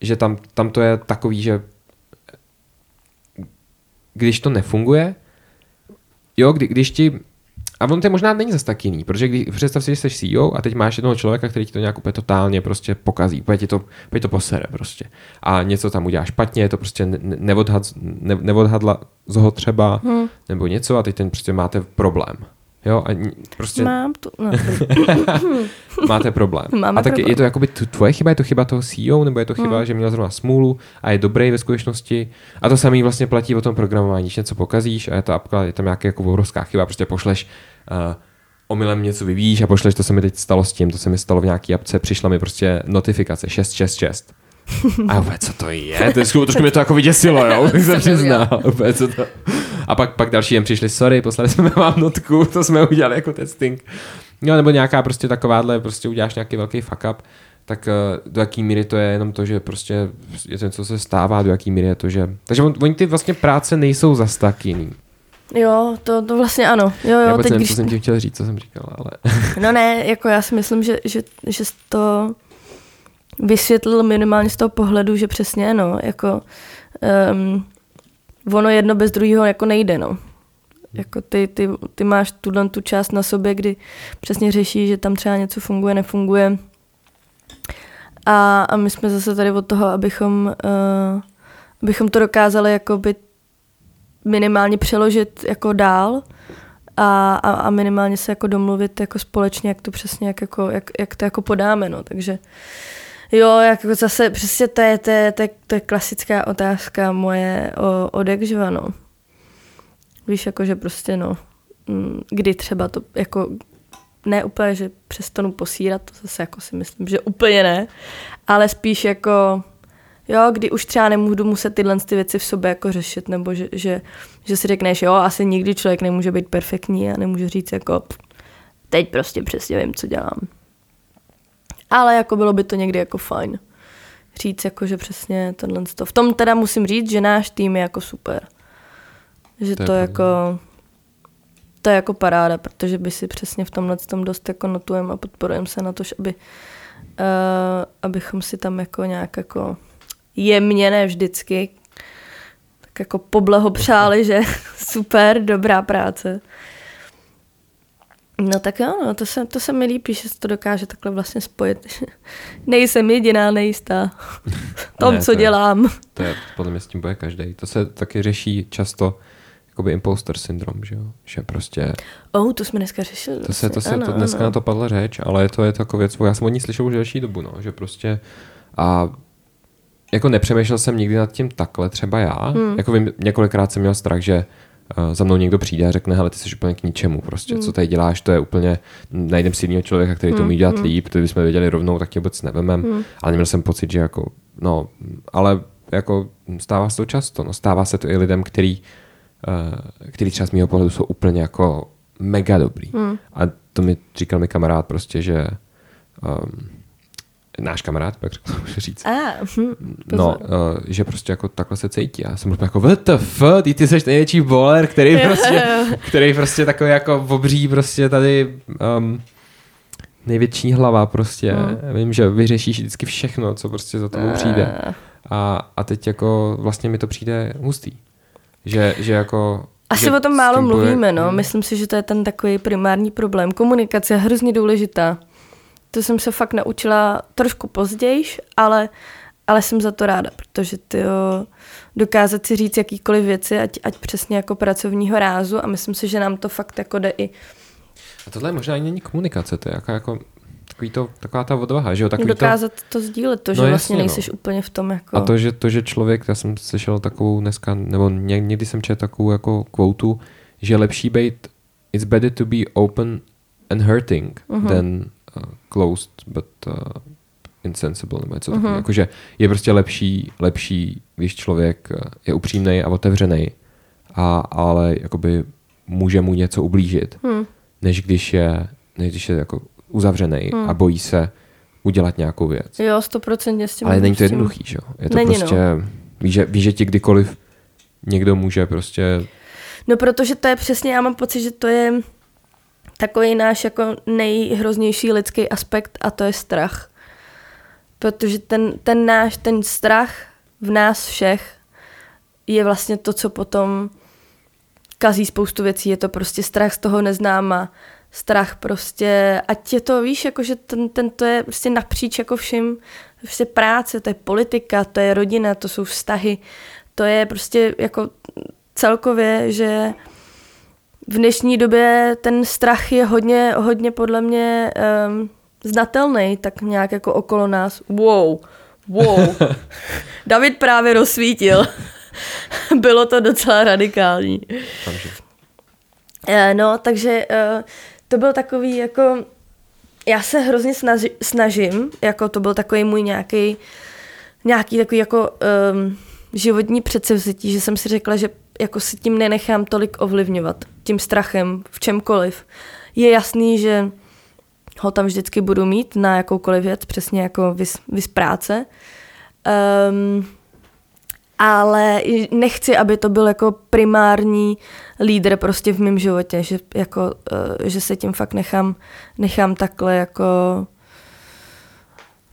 že tam, tam to je takový, že když to nefunguje, jo, kdy, když ti a on to možná není zase tak jiný, protože když, představ si, že jsi CEO a teď máš jednoho člověka, který ti to nějak úplně totálně prostě pokazí, úplně ti to, úplně to posere prostě. A něco tam udělá špatně, to prostě neodhad, ne, neodhadla z ho třeba, hmm. nebo něco a teď ten prostě máte problém. Jo, a prostě Mám tu, no, máte problém. Máme a tak problém. je to jakoby tvoje chyba, je to chyba toho CEO, nebo je to chyba, Hmm. že měl zrovna smůlu a je dobrý ve skutečnosti. A to samé vlastně platí o tom programování, když něco pokazíš a je to apka, je tam nějaká jako obrovská chyba, prostě pošleš uh, omylem něco vyvíjíš a pošleš, to se mi teď stalo s tím, to se mi stalo v nějaký apce, přišla mi prostě notifikace 666. A úplně, co to je? To je skutečně, trošku mě to jako vyděsilo, jo, tak se přizná. Úplně, co to... A pak, pak další jen přišli, sorry, poslali jsme vám notku, to jsme udělali jako testing. No, nebo nějaká prostě takováhle, prostě uděláš nějaký velký fuck up, tak eh, do jaký míry to je jenom to, že prostě je to něco, co se stává, do jaký míry je to, že... Takže on, oni ty vlastně práce nejsou zas tak jiný. jo, to, to vlastně ano. Jo, Já jo, vůbec teď, nevím, když, co jsem ti chtěl říct, co jsem říkal, ale... No ne, jako já si myslím, že, že, že to vysvětlil minimálně z toho pohledu, že přesně, no, jako um, ono jedno bez druhého jako nejde, no. Jako ty, ty, ty máš tuhle tu část na sobě, kdy přesně řešíš, že tam třeba něco funguje, nefunguje. A, a my jsme zase tady od toho, abychom, uh, abychom to dokázali jakoby minimálně přeložit jako dál a, a, a minimálně se jako domluvit jako společně, jak to přesně, jak, jako, jak, jak to jako podáme, no, takže jo, jako zase přesně to je, to je, to je, to je klasická otázka moje o, od jakživa, no. Víš, jako, že prostě, no, mm, kdy třeba to, jako, ne úplně, že přestanu posírat, to zase jako si myslím, že úplně ne, ale spíš jako, jo, kdy už třeba nemůžu muset tyhle ty věci v sobě jako řešit, nebo že, že, že si řekneš, jo, asi nikdy člověk nemůže být perfektní a nemůže říct jako, "Pff, teď prostě přesně vím, co dělám. Ale jako bylo by to někdy jako fajn. Říct jako, že přesně tohle. V tom teda musím říct, že náš tým je jako super. Že To to, je to jako to je jako paráda, protože by si přesně v tomhle tom dost jako notujeme a podporujeme se na to, aby, uh, abychom si tam jako nějak jako jemně, ne vždycky, tak jako poblahopřáli, že super, dobrá práce. No tak jo, no, to, se, to se mi líbí, že se to dokáže takhle vlastně spojit. Nejsem jediná nejistá v tom, Ne, co to je- dělám. To je, podle mě s tím boje každý. To se taky řeší často jakoby imposter syndrom, že jo? Že prostě, Oh, to jsme dneska řešili. to se, to se, vlastně. to dneska na to padla řeč, ale je to je to jako věc, já jsem o ní slyšel už delší dobu, no, že prostě a jako nepřemýšlel jsem nikdy nad tím takhle, třeba já. Hmm. Jako vím, několikrát jsem měl strach, že za mnou někdo přijde a řekne, hele, ty jsi úplně k ničemu, prostě, hmm. co tady děláš, to je úplně, najdem si jiného člověka, který to umí dělat hmm. líp, to bychom věděli rovnou, tak tě vůbec nevemem, hmm. ale měl jsem pocit, že jako, no, ale jako stává se to často, no, stává se to i lidem, který, uh, který třeba z mého pohledu jsou úplně jako mega dobrý. Hmm. A to mi říkal mi kamarád prostě, že um, náš kamarád, pak řekl, můžu říct, A, hm, No, uh, že prostě jako takhle se cítí. Já jsem úplně jako, what the fuck, ty, ty jsi největší bowler, který prostě, který prostě takový jako obří prostě tady um, největší hlava prostě. Hmm. Vím, že vyřešíš vždycky všechno, co prostě za tebou přijde. A, A, teď jako vlastně mi to přijde hustý. Že, že jako... Asi že o tom málo mluvíme, no. Hmm. Myslím si, že to je ten takový primární problém. Komunikace je hrozně důležitá. To jsem se fakt naučila trošku později, ale, ale jsem za to ráda, protože ty dokázat si říct jakýkoliv věci, ať, ať přesně jako pracovního rázu a myslím si, že nám to fakt jako jde i A tohle možná ani není komunikace, to je jako, jako takový to, taková ta odvaha, že jo? Takový to, dokázat to sdílet, to, že No vlastně jasně, no. nejseš úplně v tom jako... A to že, to, že člověk, já jsem slyšel takovou dneska, nebo ně- někdy jsem četl takovou jako kvoutu, že je lepší být, it's better to be open and hurting uh-huh. than closed but uh, insensible, nebo něco takového. Jakože je prostě lepší, lepší, když člověk uh, je upřímný a otevřený, a, ale jakoby může mu něco ublížit, Hmm. než když je, než když je jako uzavřený Hmm. a bojí se udělat nějakou věc. Jo, stoprocentně s tím. Ale není to jednoduchý, že jo? Je to Není, no. prostě, víš, že, víš, že ti kdykoliv někdo může prostě, No protože to je přesně, já mám pocit, že to je takový náš jako nejhroznější lidský aspekt a to je strach. Protože ten, ten náš, ten strach v nás všech je vlastně to, co potom kazí spoustu věcí. Je to prostě strach z toho neznáma, strach prostě, ať je to, víš, jako že ten, ten to je prostě napříč jako vším, prostě práce, to je politika, to je rodina, to jsou vztahy, to je prostě jako celkově, že v dnešní době ten strach je hodně, hodně podle mě um, znatelný, tak nějak jako okolo nás. Wow, wow. David právě rozsvítil. Bylo to docela radikální. Takže. Uh, no, takže uh, to byl takový jako... Já se hrozně snaži, snažím, jako to byl takový můj nějaký nějaký takový jako um, životní předsevzetí, že jsem si řekla, že jako si tím nenechám tolik ovlivňovat, tím strachem, v čemkoliv. Je jasný, že ho tam vždycky budu mít na jakoukoliv věc, přesně jako vys, vys práce. Um, ale nechci, aby to byl jako primární lídr prostě v mém životě, že, jako, uh, že se tím fakt nechám, nechám takhle jako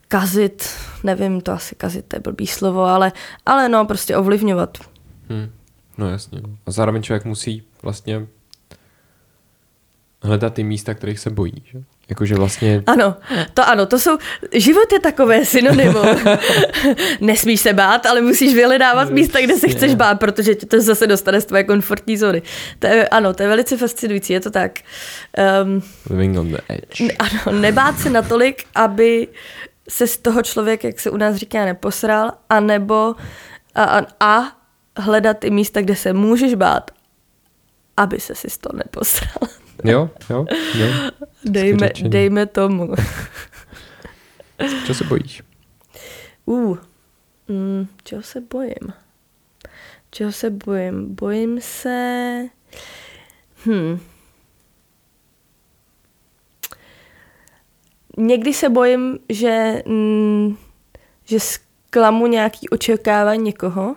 kazit, nevím, to asi kazit, to je blbý slovo, ale, ale no, prostě ovlivňovat. Hmm. No jasně. A zároveň člověk musí vlastně hledat ty místa, kterých se bojí, že? Jakože vlastně... Ano, to ano, to jsou... Život je takové synonymum. Nesmíš se bát, ale musíš vyhledávat no, místa, kde se chceš bát, protože tě to zase dostane z tvoje komfortní zóny. To je, ano, to je velice fascinující, je to tak. Um, Living on the edge. Ano, nebát se natolik, aby se z toho člověk, jak se u nás říká, neposral, anebo a, a, a hledat ty místa, kde se můžeš bát, aby se si z toho neposral. Jo, jo, jo. Dejme, dejme tomu. Čeho se bojíš? Uh, mm, čeho se bojím? Čeho se bojím? Bojím se... Hm. Někdy se bojím, že, mm, že zklamu nějaký očekávání někoho,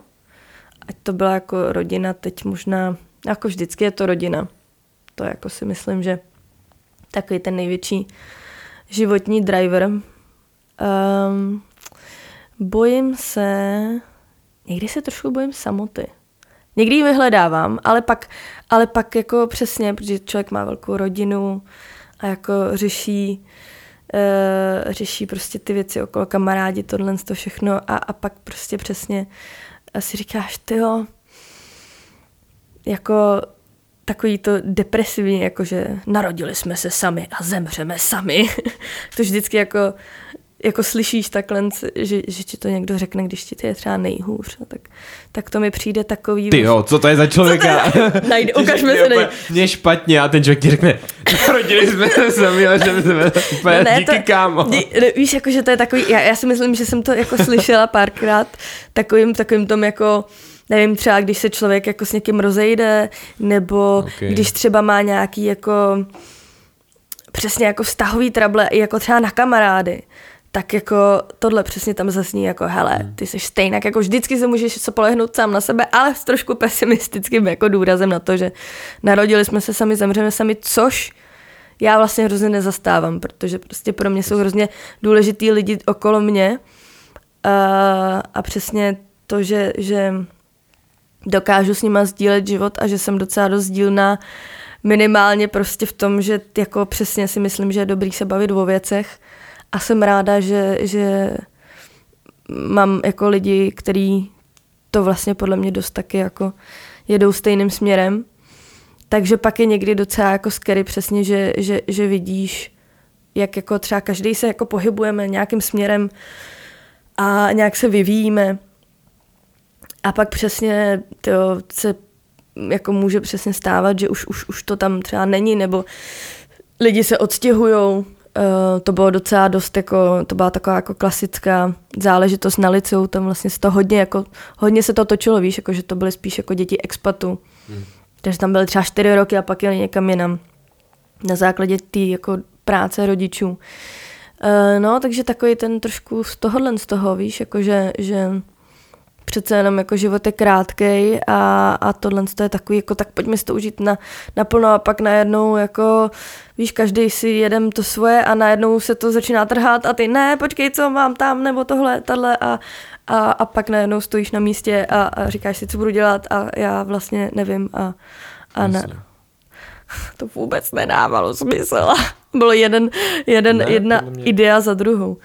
ať to byla jako rodina, teď možná, jako vždycky je to rodina. To jako si myslím, že takový ten největší životní driver. Um, bojím se, někdy se trošku bojím samoty. Někdy ji vyhledávám, ale pak, ale pak jako přesně, protože člověk má velkou rodinu a jako řeší uh, řeší prostě ty věci okolo kamarádi, tohle to všechno a, a pak prostě přesně si říkáš, ty jo, jako takový to depresivní, jakože narodili jsme se sami a zemřeme sami. to vždycky jako jako slyšíš takhle, že, že ti to někdo řekne, když ti to je třeba nejhůř, tak, tak to mi přijde takový... Ty jo, co to je za člověka? Najde, ukažme se. Nej... Mě špatně a ten člověk ti řekne, narodili jsme se sami a že jsme úplně no ne, díky to, kámo. Dí, no, víš, jako, že to je takový, já, já si myslím, že jsem to jako slyšela párkrát takovým, takovým tom jako nevím, třeba když se člověk jako s někým rozejde, nebo okay. když třeba má nějaký jako přesně jako vztahový trable, jako třeba na kamarády, tak jako tohle přesně tam zazní jako hele, hmm. ty jsi stejně, jako vždycky se můžeš se polehnout sám na sebe, ale s trošku pesimistickým jako důrazem na to, že narodili jsme se sami, zemřeme sami, což já vlastně hrozně nezastávám, protože prostě pro mě jsou hrozně důležitý lidi okolo mě a, a přesně to, že, že dokážu s nima sdílet život a že jsem docela rozdílná minimálně prostě v tom, že jako přesně si myslím, že je dobrý se bavit o věcech, a jsem ráda, že, že mám jako lidi, kteří to vlastně podle mě dost taky jako jedou stejným směrem. Takže pak je někdy docela jako scary přesně, že, že, že vidíš, jak jako třeba každý se jako pohybujeme nějakým směrem a nějak se vyvíjíme. A pak přesně to se jako může přesně stávat, že už, už, už to tam třeba není, nebo lidi se odstěhujou Uh, to bylo docela dost jako, to byla taková jako klasická záležitost na liceu, tam vlastně se to hodně jako, hodně se to točilo, víš, jako, že to byly spíš jako děti expatů. Hmm. Takže tam byly třeba čtyři roky a pak jeli někam jinam. Na základě té jako práce rodičů. Uh, no, takže takový ten trošku z tohohle z toho, víš, jako že, že přece jenom jako život je krátkej a, a tohle je takový, jako tak pojďme si to užít na, naplno a pak najednou jako, víš, každý si jedem to svoje a najednou se to začíná trhat a ty ne, počkej, co mám tam, nebo tohle, tohle a, a, a pak najednou stojíš na místě a, a říkáš si, co budu dělat a já vlastně nevím a, a ne. To vůbec nedávalo smysl. Bylo jeden, jeden, ne, jedna idea za druhou.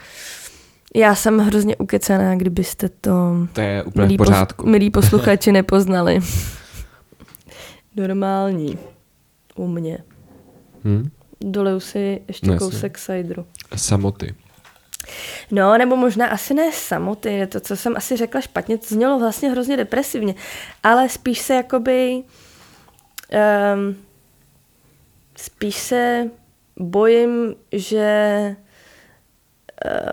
Já jsem hrozně ukecená, kdybyste to, to je úplně milí, v pořádku. Pos, milí posluchači nepoznali. Normální. u mě. Hm? Doleju si ještě No kousek sajdru. Samoty. No, nebo možná asi ne samoty, je to, co jsem asi řekla špatně, to znělo vlastně hrozně depresivně, ale spíš se jakoby, um, spíš se bojím, že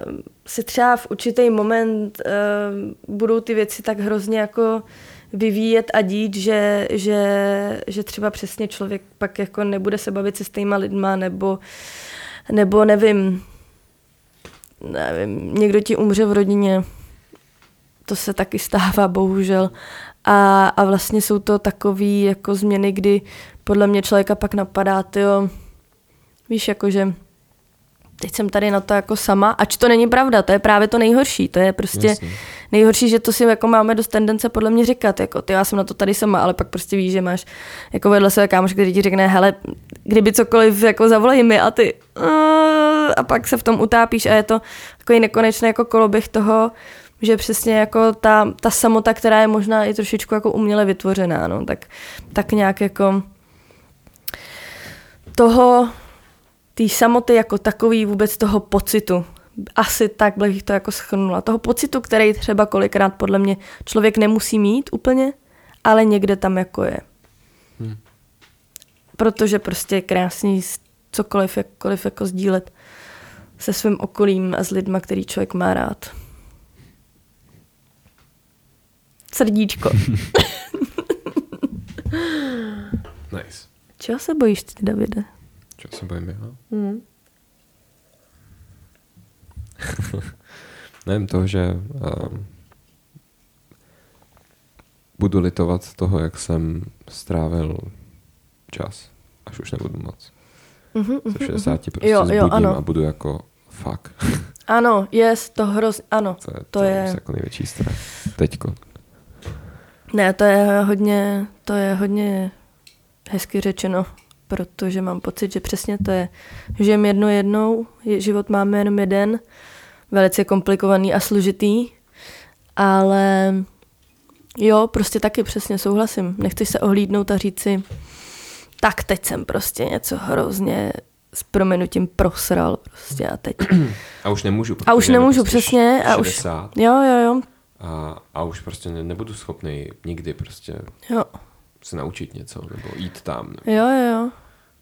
um, se třeba v určitý moment um, budou ty věci tak hrozně jako vyvíjet a dít, že, že, že třeba přesně člověk pak jako nebude se bavit se stejnýma lidma, nebo, nebo nevím, nevím, někdo ti umře v rodině, to se taky stává, bohužel. A, a vlastně jsou to takové jako změny, kdy podle mě člověka pak napadá, tyjo, víš, jakože teď jsem tady na to jako sama, ač to není pravda, to je právě to nejhorší, to je prostě Jasně. nejhorší, že to si jako máme dost tendence podle mě říkat, jako ty já jsem na to tady sama, ale pak prostě víš, že máš jako vedle sebe kámoš, který ti řekne, hele, kdyby cokoliv, jako zavolej mi a ty "Uh", a pak se v tom utápíš a je to takový nekonečný jako koloběh toho, že přesně jako ta, ta samota, která je možná i trošičku jako uměle vytvořená, no, tak, tak nějak jako toho, té samoty jako takový vůbec toho pocitu. Asi tak bych to jako schrnula. Toho pocitu, který třeba kolikrát podle mě člověk nemusí mít úplně, ale někde tam jako je. Hmm. Protože prostě je krásný cokoliv, jakkoliv jako sdílet se svým okolím a s lidma, který člověk má rád. Srdíčko. Nice. Čeho se bojíš ty, Davide? Čeho se bojím já? Hmm. Nevím toho, že um, budu litovat toho, jak jsem strávil čas, až už nebudu moc. Mhm, Ze mhm, 60 prostě Jo, jo, ano. a budu jako fuck. Ano, jest to hrozně, ano. to je, To je- jako největší strach. Teďko. Ne, to je hodně, to je hodně hezky řečeno, protože mám pocit, že přesně to je. Žijem jedno jednou, je- život máme jenom jeden, velice komplikovaný a složitý, ale jo, prostě taky přesně souhlasím. Nechci se ohlídnout a říct si, tak teď jsem prostě něco hrozně s proměnutím prosral prostě a teď. A už nemůžu. A už nemůžu, prostě přesně, a už- 60 Jo, jo, jo, a, a už prostě ne, nebudu schopný nikdy prostě jo, se naučit něco, nebo jít tam, nebo jo, jo, jo.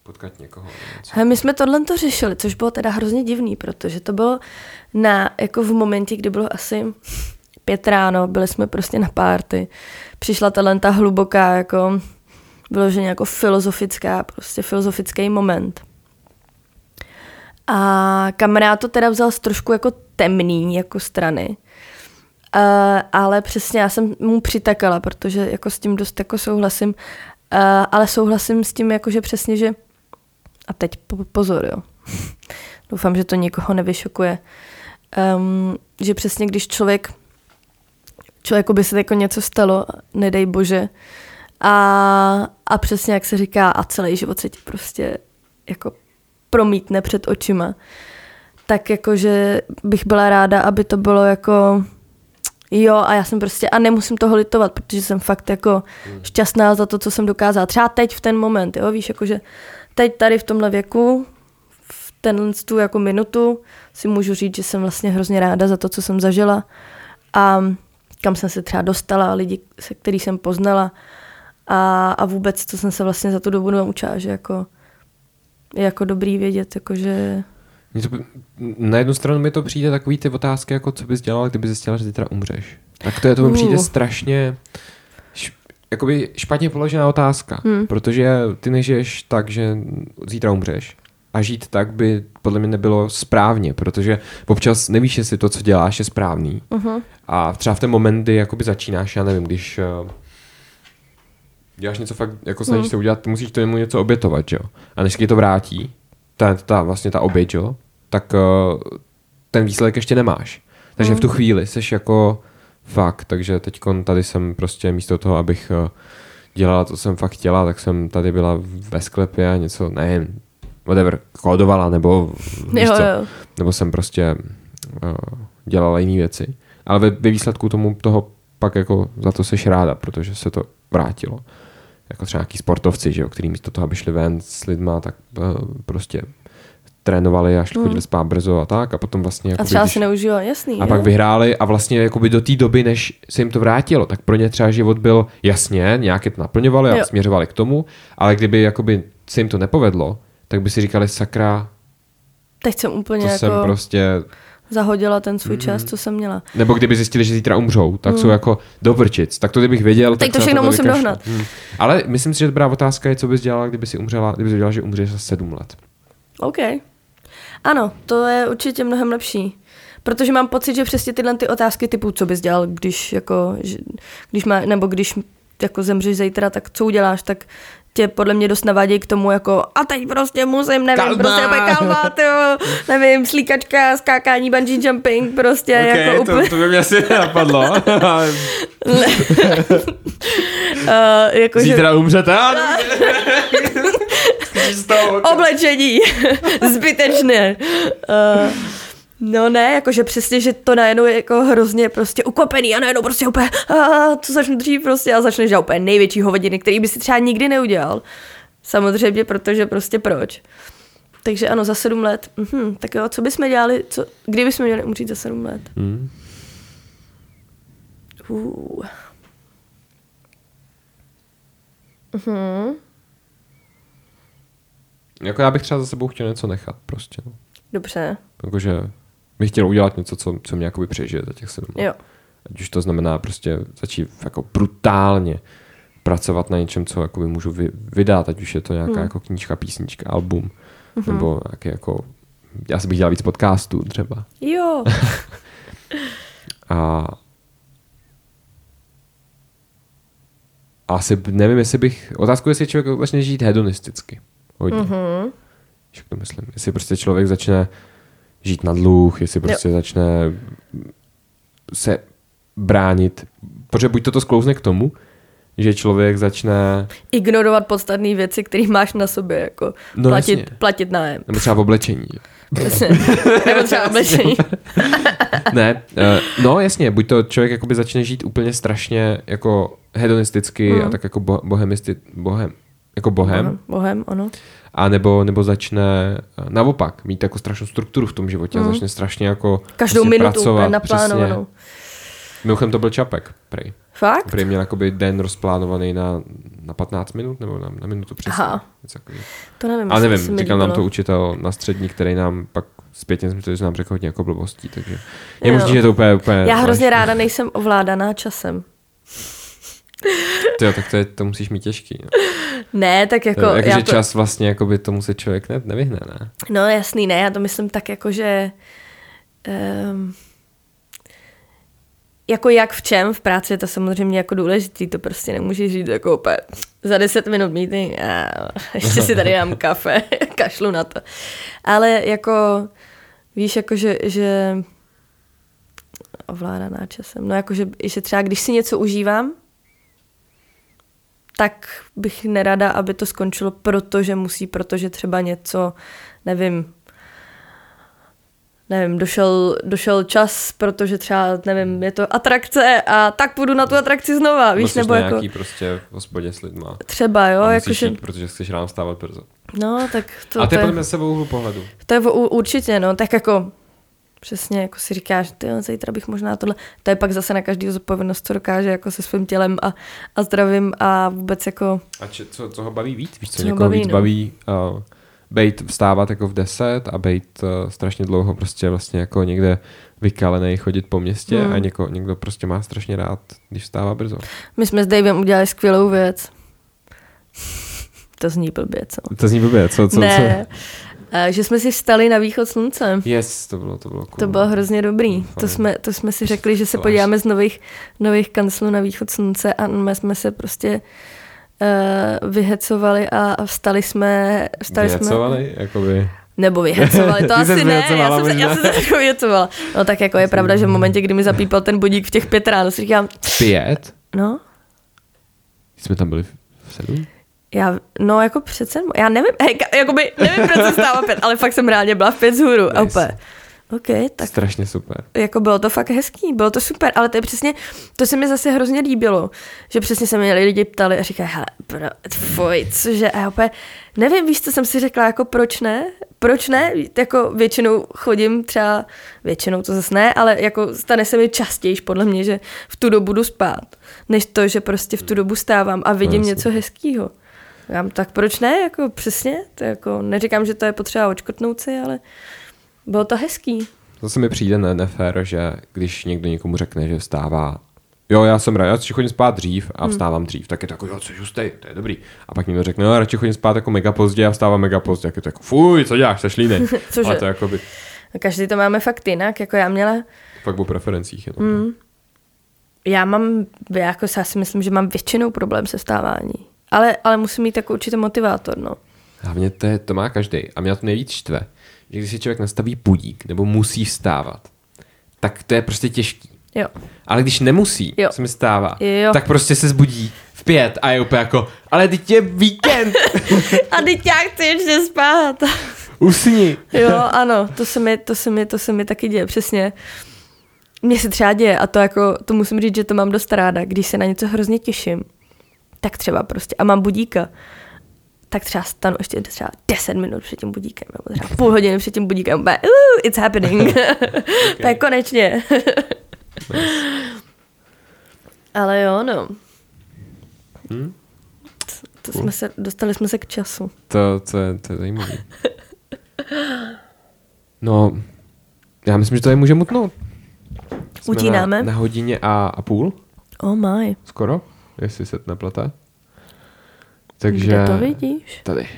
potkat někoho. He, my jsme tohle to řešili, což bylo teda hrozně divný, protože to bylo na, jako v momentě, kdy bylo asi pět ráno, byli jsme prostě na párty, přišla tahle ta hluboká, jako vyloženě jako filozofická, prostě filozofický moment. A kamarád to teda vzal z trošku jako temný jako strany. Uh, ale přesně já jsem mu přitakala, protože jako s tím dost jako souhlasím, uh, ale souhlasím s tím jako, že přesně, že a teď po- pozor, jo. Doufám, že to nikoho nevyšokuje. Um, že přesně když člověk člověku by se jako něco stalo, nedej bože, a, a přesně jak se říká, a celý život se ti prostě jako promítne před očima, tak jakože bych byla ráda, aby to bylo jako jo a já jsem prostě, a nemusím toho litovat, protože jsem fakt jako šťastná za to, co jsem dokázala. Třeba teď v ten moment, jo, víš, jakože teď tady v tomhle věku, v tenhle tu jako minutu si můžu říct, že jsem vlastně hrozně ráda za to, co jsem zažila. A kam jsem se třeba dostala, lidi, se který jsem poznala. A, a vůbec, co jsem se vlastně za tu dobu naučila, že jako je jako dobrý vědět, jakože to, na jednu stranu mi to přijde takový ty otázky, jako co bys dělal, kdyby zjistila, že zítra umřeš. Tak to je, to mi přijde Uh. strašně jakoby špatně položená otázka, Hmm. protože ty nežiješ tak, že zítra umřeš. A žít tak by podle mě nebylo správně, protože občas nevíš, jestli to, co děláš, je správný. uh-huh. A třeba v ten moment, kdy jakoby začínáš, já nevím, když uh, děláš něco fakt, jako snažíš Hmm. se udělat, musíš tomu něco obětovat, jo. A než ti to vrátí, ta, ta vlastně ta oběť, jo, tak uh, ten výsledek ještě nemáš. Takže Hmm. v tu chvíli jsi jako fakt, takže teď tady jsem prostě místo toho, abych uh, dělala to, co jsem fakt chtěla, tak jsem tady byla ve sklepě a něco, nevím, whatever, kódovala, nebo jo, co, jo. nebo jsem prostě uh, dělala jiné věci. Ale ve, ve výsledku tomu toho pak jako za to seš ráda, protože se to vrátilo. jako třeba nějaký sportovci, že jo, který místo toho, aby šli ven s lidma, tak uh, prostě trénovali a šli, chodili spát brzo a tak a potom vlastně... A jakoby, třeba když- si neužila, jasný. a jo. pak vyhráli a vlastně jakoby do té doby, než se jim to vrátilo, tak pro ně třeba život byl jasně, nějaké to naplňovali a Jo. směřovali k tomu, ale kdyby jakoby se jim to nepovedlo, tak by si říkali sakra, Teď jsem úplně to jako jsem prostě... zahodila ten svůj čas, co jsem měla. Nebo kdyby zjistili, že zítra umřou, tak jsou jako do prčic. Tak to kdybych věděl, tak Hmm. to všechno to musím dohnat. Hmm. Ale myslím si, že dobrá otázka je, co bys dělala, kdyby si umřela, kdyby si věděla, že umřeš za sedm let. OK. Ano, to je určitě mnohem lepší. Protože mám pocit, že přesně tyhle ty otázky typu, co bys dělal, když jako, že- když má, nebo když jako zemřeš zítra, tak co uděláš, tak tě podle mě dost navádějí k tomu jako a teď prostě musím, nevím, Kalma. prostě úplně kalma, tyjo, nevím, slíkačka, skákání, bungee jumping, prostě jako úplně, to by mě asi nenapadlo. uh, jako, že, Zítra umřete. oblečení, zbytečné. Uh, no ne, jakože přesně, že to najednou je jako hrozně prostě ukvapený a najednou prostě úplně, a co začnu dřív prostě a začneš dělat úplně největší hovadiny, který by si třeba nikdy neudělal. Samozřejmě, protože prostě proč. Takže ano, za sedm let. Mhm, tak jo, co bychom dělali, co, kdy bychom měli umřít za sedm let? Hmm. Uh. Mhm, Jako já bych třeba za sebou chtěl něco nechat prostě. No. dobře, Jakože bych chtěl udělat něco, co, co mě jakoby přežije za těch sedm let. jo. Ať už to znamená prostě začít jako brutálně pracovat na něčem, co jakoby můžu vy, vydat, ať už je to nějaká Hmm. jako knížka, písnička, album, Mhm. nebo nějaký jako, já si bych dělal víc podcastů třeba. Jo. A asi nevím, jestli bych, otázku je, jestli člověk začne žít hedonisticky. Hodně. Mm-hmm. Mhm. Jak to myslím? Jestli prostě člověk začne žít na dluh, jestli prostě jo. začne se bránit, protože buď toto sklouzne k tomu, že člověk začne, Ignorovat podstatné věci, které máš na sobě, jako No, platit, jasně. platit nájem. nebo třeba v oblečení. Nebo třeba oblečení. ne, uh, no jasně, buď to člověk jakoby začne žít úplně strašně jako hedonisticky Mhm. a tak jako bo, bohemisti, bohem, jako bohem, Bohem, bohem, ano. a nebo, nebo začne naopak mít jako strašnou strukturu v tom životě a začne strašně jako Mhm. Každou prostě minutu pracovat, naplánovanou. Přesně. Mimochodem to byl Čapek, prej. Fakt? Prej měl jakoby den rozplánovaný na, na 15 minut nebo na, na minutu přesně. Aha. To nevím. Se nevím, říkal nám to učitel na střední, který nám pak zpětně jsem to, že nám řekl hodně jako blbostí, takže je Jo. možné, že to úplně, úplně Já hrozně zvláštní. ráda nejsem ovládaná časem. Tyjo, tak to, je, to musíš mít těžký. No. Ne, tak jako... Jako, já že to, čas vlastně jakoby tomu se člověk ne, nevyhne, ne? No jasný, ne, já to myslím tak jako, že... Um, jako jak v čem, v práci je to samozřejmě jako důležitý, to prostě nemůžeš říct jako úplně za 10 minut meeting a ještě si tady dám kafe, kašlu na to. Ale jako, víš, jako že, že ovládaná časem, no jako, že, že třeba když si něco užívám, tak bych nerada, aby to skončilo, protože musí, protože třeba něco, nevím, nevím, došel, došel čas, protože třeba, nevím, je to atrakce a tak půjdu na tu atrakci znova, víš, Musíš nebo jako nějaký prostě v hospodě s lidma. třeba, jo, jakože, jít, protože chceš ráno vstávat brzo. no, tak to, a to to, je podle sebou pohledu. to je určitě, no, tak jako přesně, jako si říkáš, ty jo, zítra bych možná tohle, to je pak zase na každý zodpovědnost, co dokáže jako se svým tělem a, a zdravím a vůbec jako, A če, co, co ho baví víc? Víš, co, Co ho někoho baví, víc no. baví uh, bejt vstávat jako v 10 a bejt uh, strašně dlouho prostě vlastně jako někde vykalený chodit po městě Hmm. a něko, někdo prostě má strašně rád, když vstává brzo. my jsme s Davem udělali skvělou věc. To zní blbě, co? To zní blbě, co, co, ne, A že jsme si vstali na východ slunce. Yes, to bylo, to bylo cool. To bylo hrozně dobrý. To Fajn. jsme, to jsme si řekli, že se podíváme z nových, nových kanclů na východ slunce a my jsme se prostě uh, vyhecovali a, vstali jsme... Vstali jsme Vyhecovali, jakoby. nebo vyhecovali, to asi ne, já jsem, se, já jsem se trochu vyhecovala. No tak jako je pravda, že v momentě, kdy mi zapípal ten budík v těch pět ráno, si říkám, Pět? no, Jsme tam byli v v sedm? Já, no jako přece, já nevím, hej, jakoby, nevím, proč jsem stávala pět, ale fakt jsem reálně byla v pět z hůru a Nice. úplně, OK, tak Strašně super. jako bylo to fakt hezký, bylo to super, ale to je přesně, to se mi zase hrozně líbilo, že přesně se mě lidi ptali a říkají, hele, bro, fuj, cože, a úplně, nevím, víš, co jsem si řekla, jako proč ne, proč ne, jako většinou chodím třeba, většinou to zase ne, ale jako stane se mi častěji, podle mě, že v tu dobu jdu spát, než to, že prostě v tu dobu stávám a vidím jasně. něco hezkýho. Já, tak proč ne, jako přesně, to jako, neříkám, že to je potřeba očkotnout si, ale bylo to hezký. Zase mi přijde ne- nefér, že když někdo někomu řekne, že vstává Jo, já jsem rád, já si chodím spát dřív a vstávám dřív, tak je to jako, jo, což hustej, to je dobrý. A pak někdo řekne, no, radši chodím spát jako mega pozdě a vstávám mega pozdě, jak je to jako, fuj, co děláš, jsi línej. Cože? Ale to je jako by, Každý to máme fakt jinak, jako já měla, fakt o preferencích. Jenom. Mm. já mám, já, jako, já si myslím, že mám většinou problém se vstávání. Ale, ale musím mít jako určitě motivátor, no. Hlavně to, je, to má každý. A mě to nejvíc štve, že když si člověk nastaví budík nebo musí vstávat, tak to je prostě těžký. Jo. Ale když nemusí, Jo. se mi stává, Jo. tak prostě se zbudí v pět a je úplně jako, ale teď je víkend, A teď já chci ještě spát. usni. jo, ano, to se mi, to se mi, to se mi taky děje, přesně. Mně se třeba děje a to jako, to musím říct, že to mám dost ráda, když se na něco hrozně těším, tak třeba prostě, a mám budíka, tak třeba stanu ještě třeba 10 minut před tím budíkem, nebo třeba půl hodiny před tím budíkem, úplně, uh, it's happening. tak konečně. Ale jo, no. Hm? To jsme se, dostali jsme se k času. To, to, je, to je zajímavé. No, já myslím, že to je můžeme utnout. Jsme Utínáme? Na, na hodině a, a půl, Oh my. skoro, jestli se to neplete. Takže... Kde to vidíš? Tady.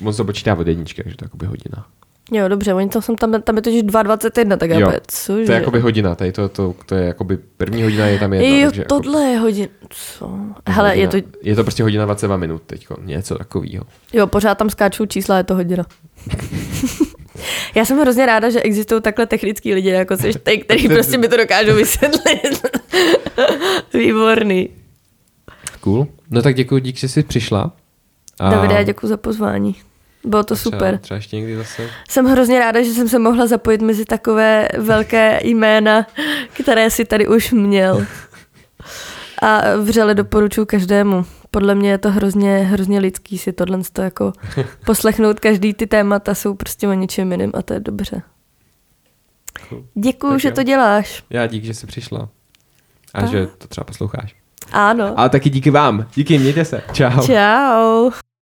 Moc to počítá od jedničky, takže to je hodina. Jo, dobře, oni tam, jsou tam, tam je totiž 2,21, tak já Jo, bude, cože? To je jakoby hodina, tady to, to, to je jakoby první hodina je tam jedna. jo, takže jako- tohle je hodin. Co? Hele, je to, hodina, je to prostě hodina 22 minut teďko, něco takového. jo, pořád tam skáčou čísla, je to hodina. Já jsem hrozně ráda, že existují takhle technický lidi, jako jsi ty, který prostě mi to dokážou vysvětlit. Výborný. Cool. No tak děkuji, dík, že jsi přišla. A Davide, já děkuji za pozvání. Bylo to třeba, super. Třeba ještě někdy zase. Jsem hrozně ráda, že jsem se mohla zapojit mezi takové velké jména, které si tady už měl. A vřele doporučuji každému. Podle mě je to hrozně, hrozně lidský si tohle to jako poslechnout. Každý ty témata jsou prostě o něčem jiným a to je dobře. Cool. Děkuju, Tak že jo. to děláš. Já dík, že jsi přišla. A Tak. že to třeba posloucháš. Ano. Ale taky díky vám. Díky, mějte se. Čau. Čau.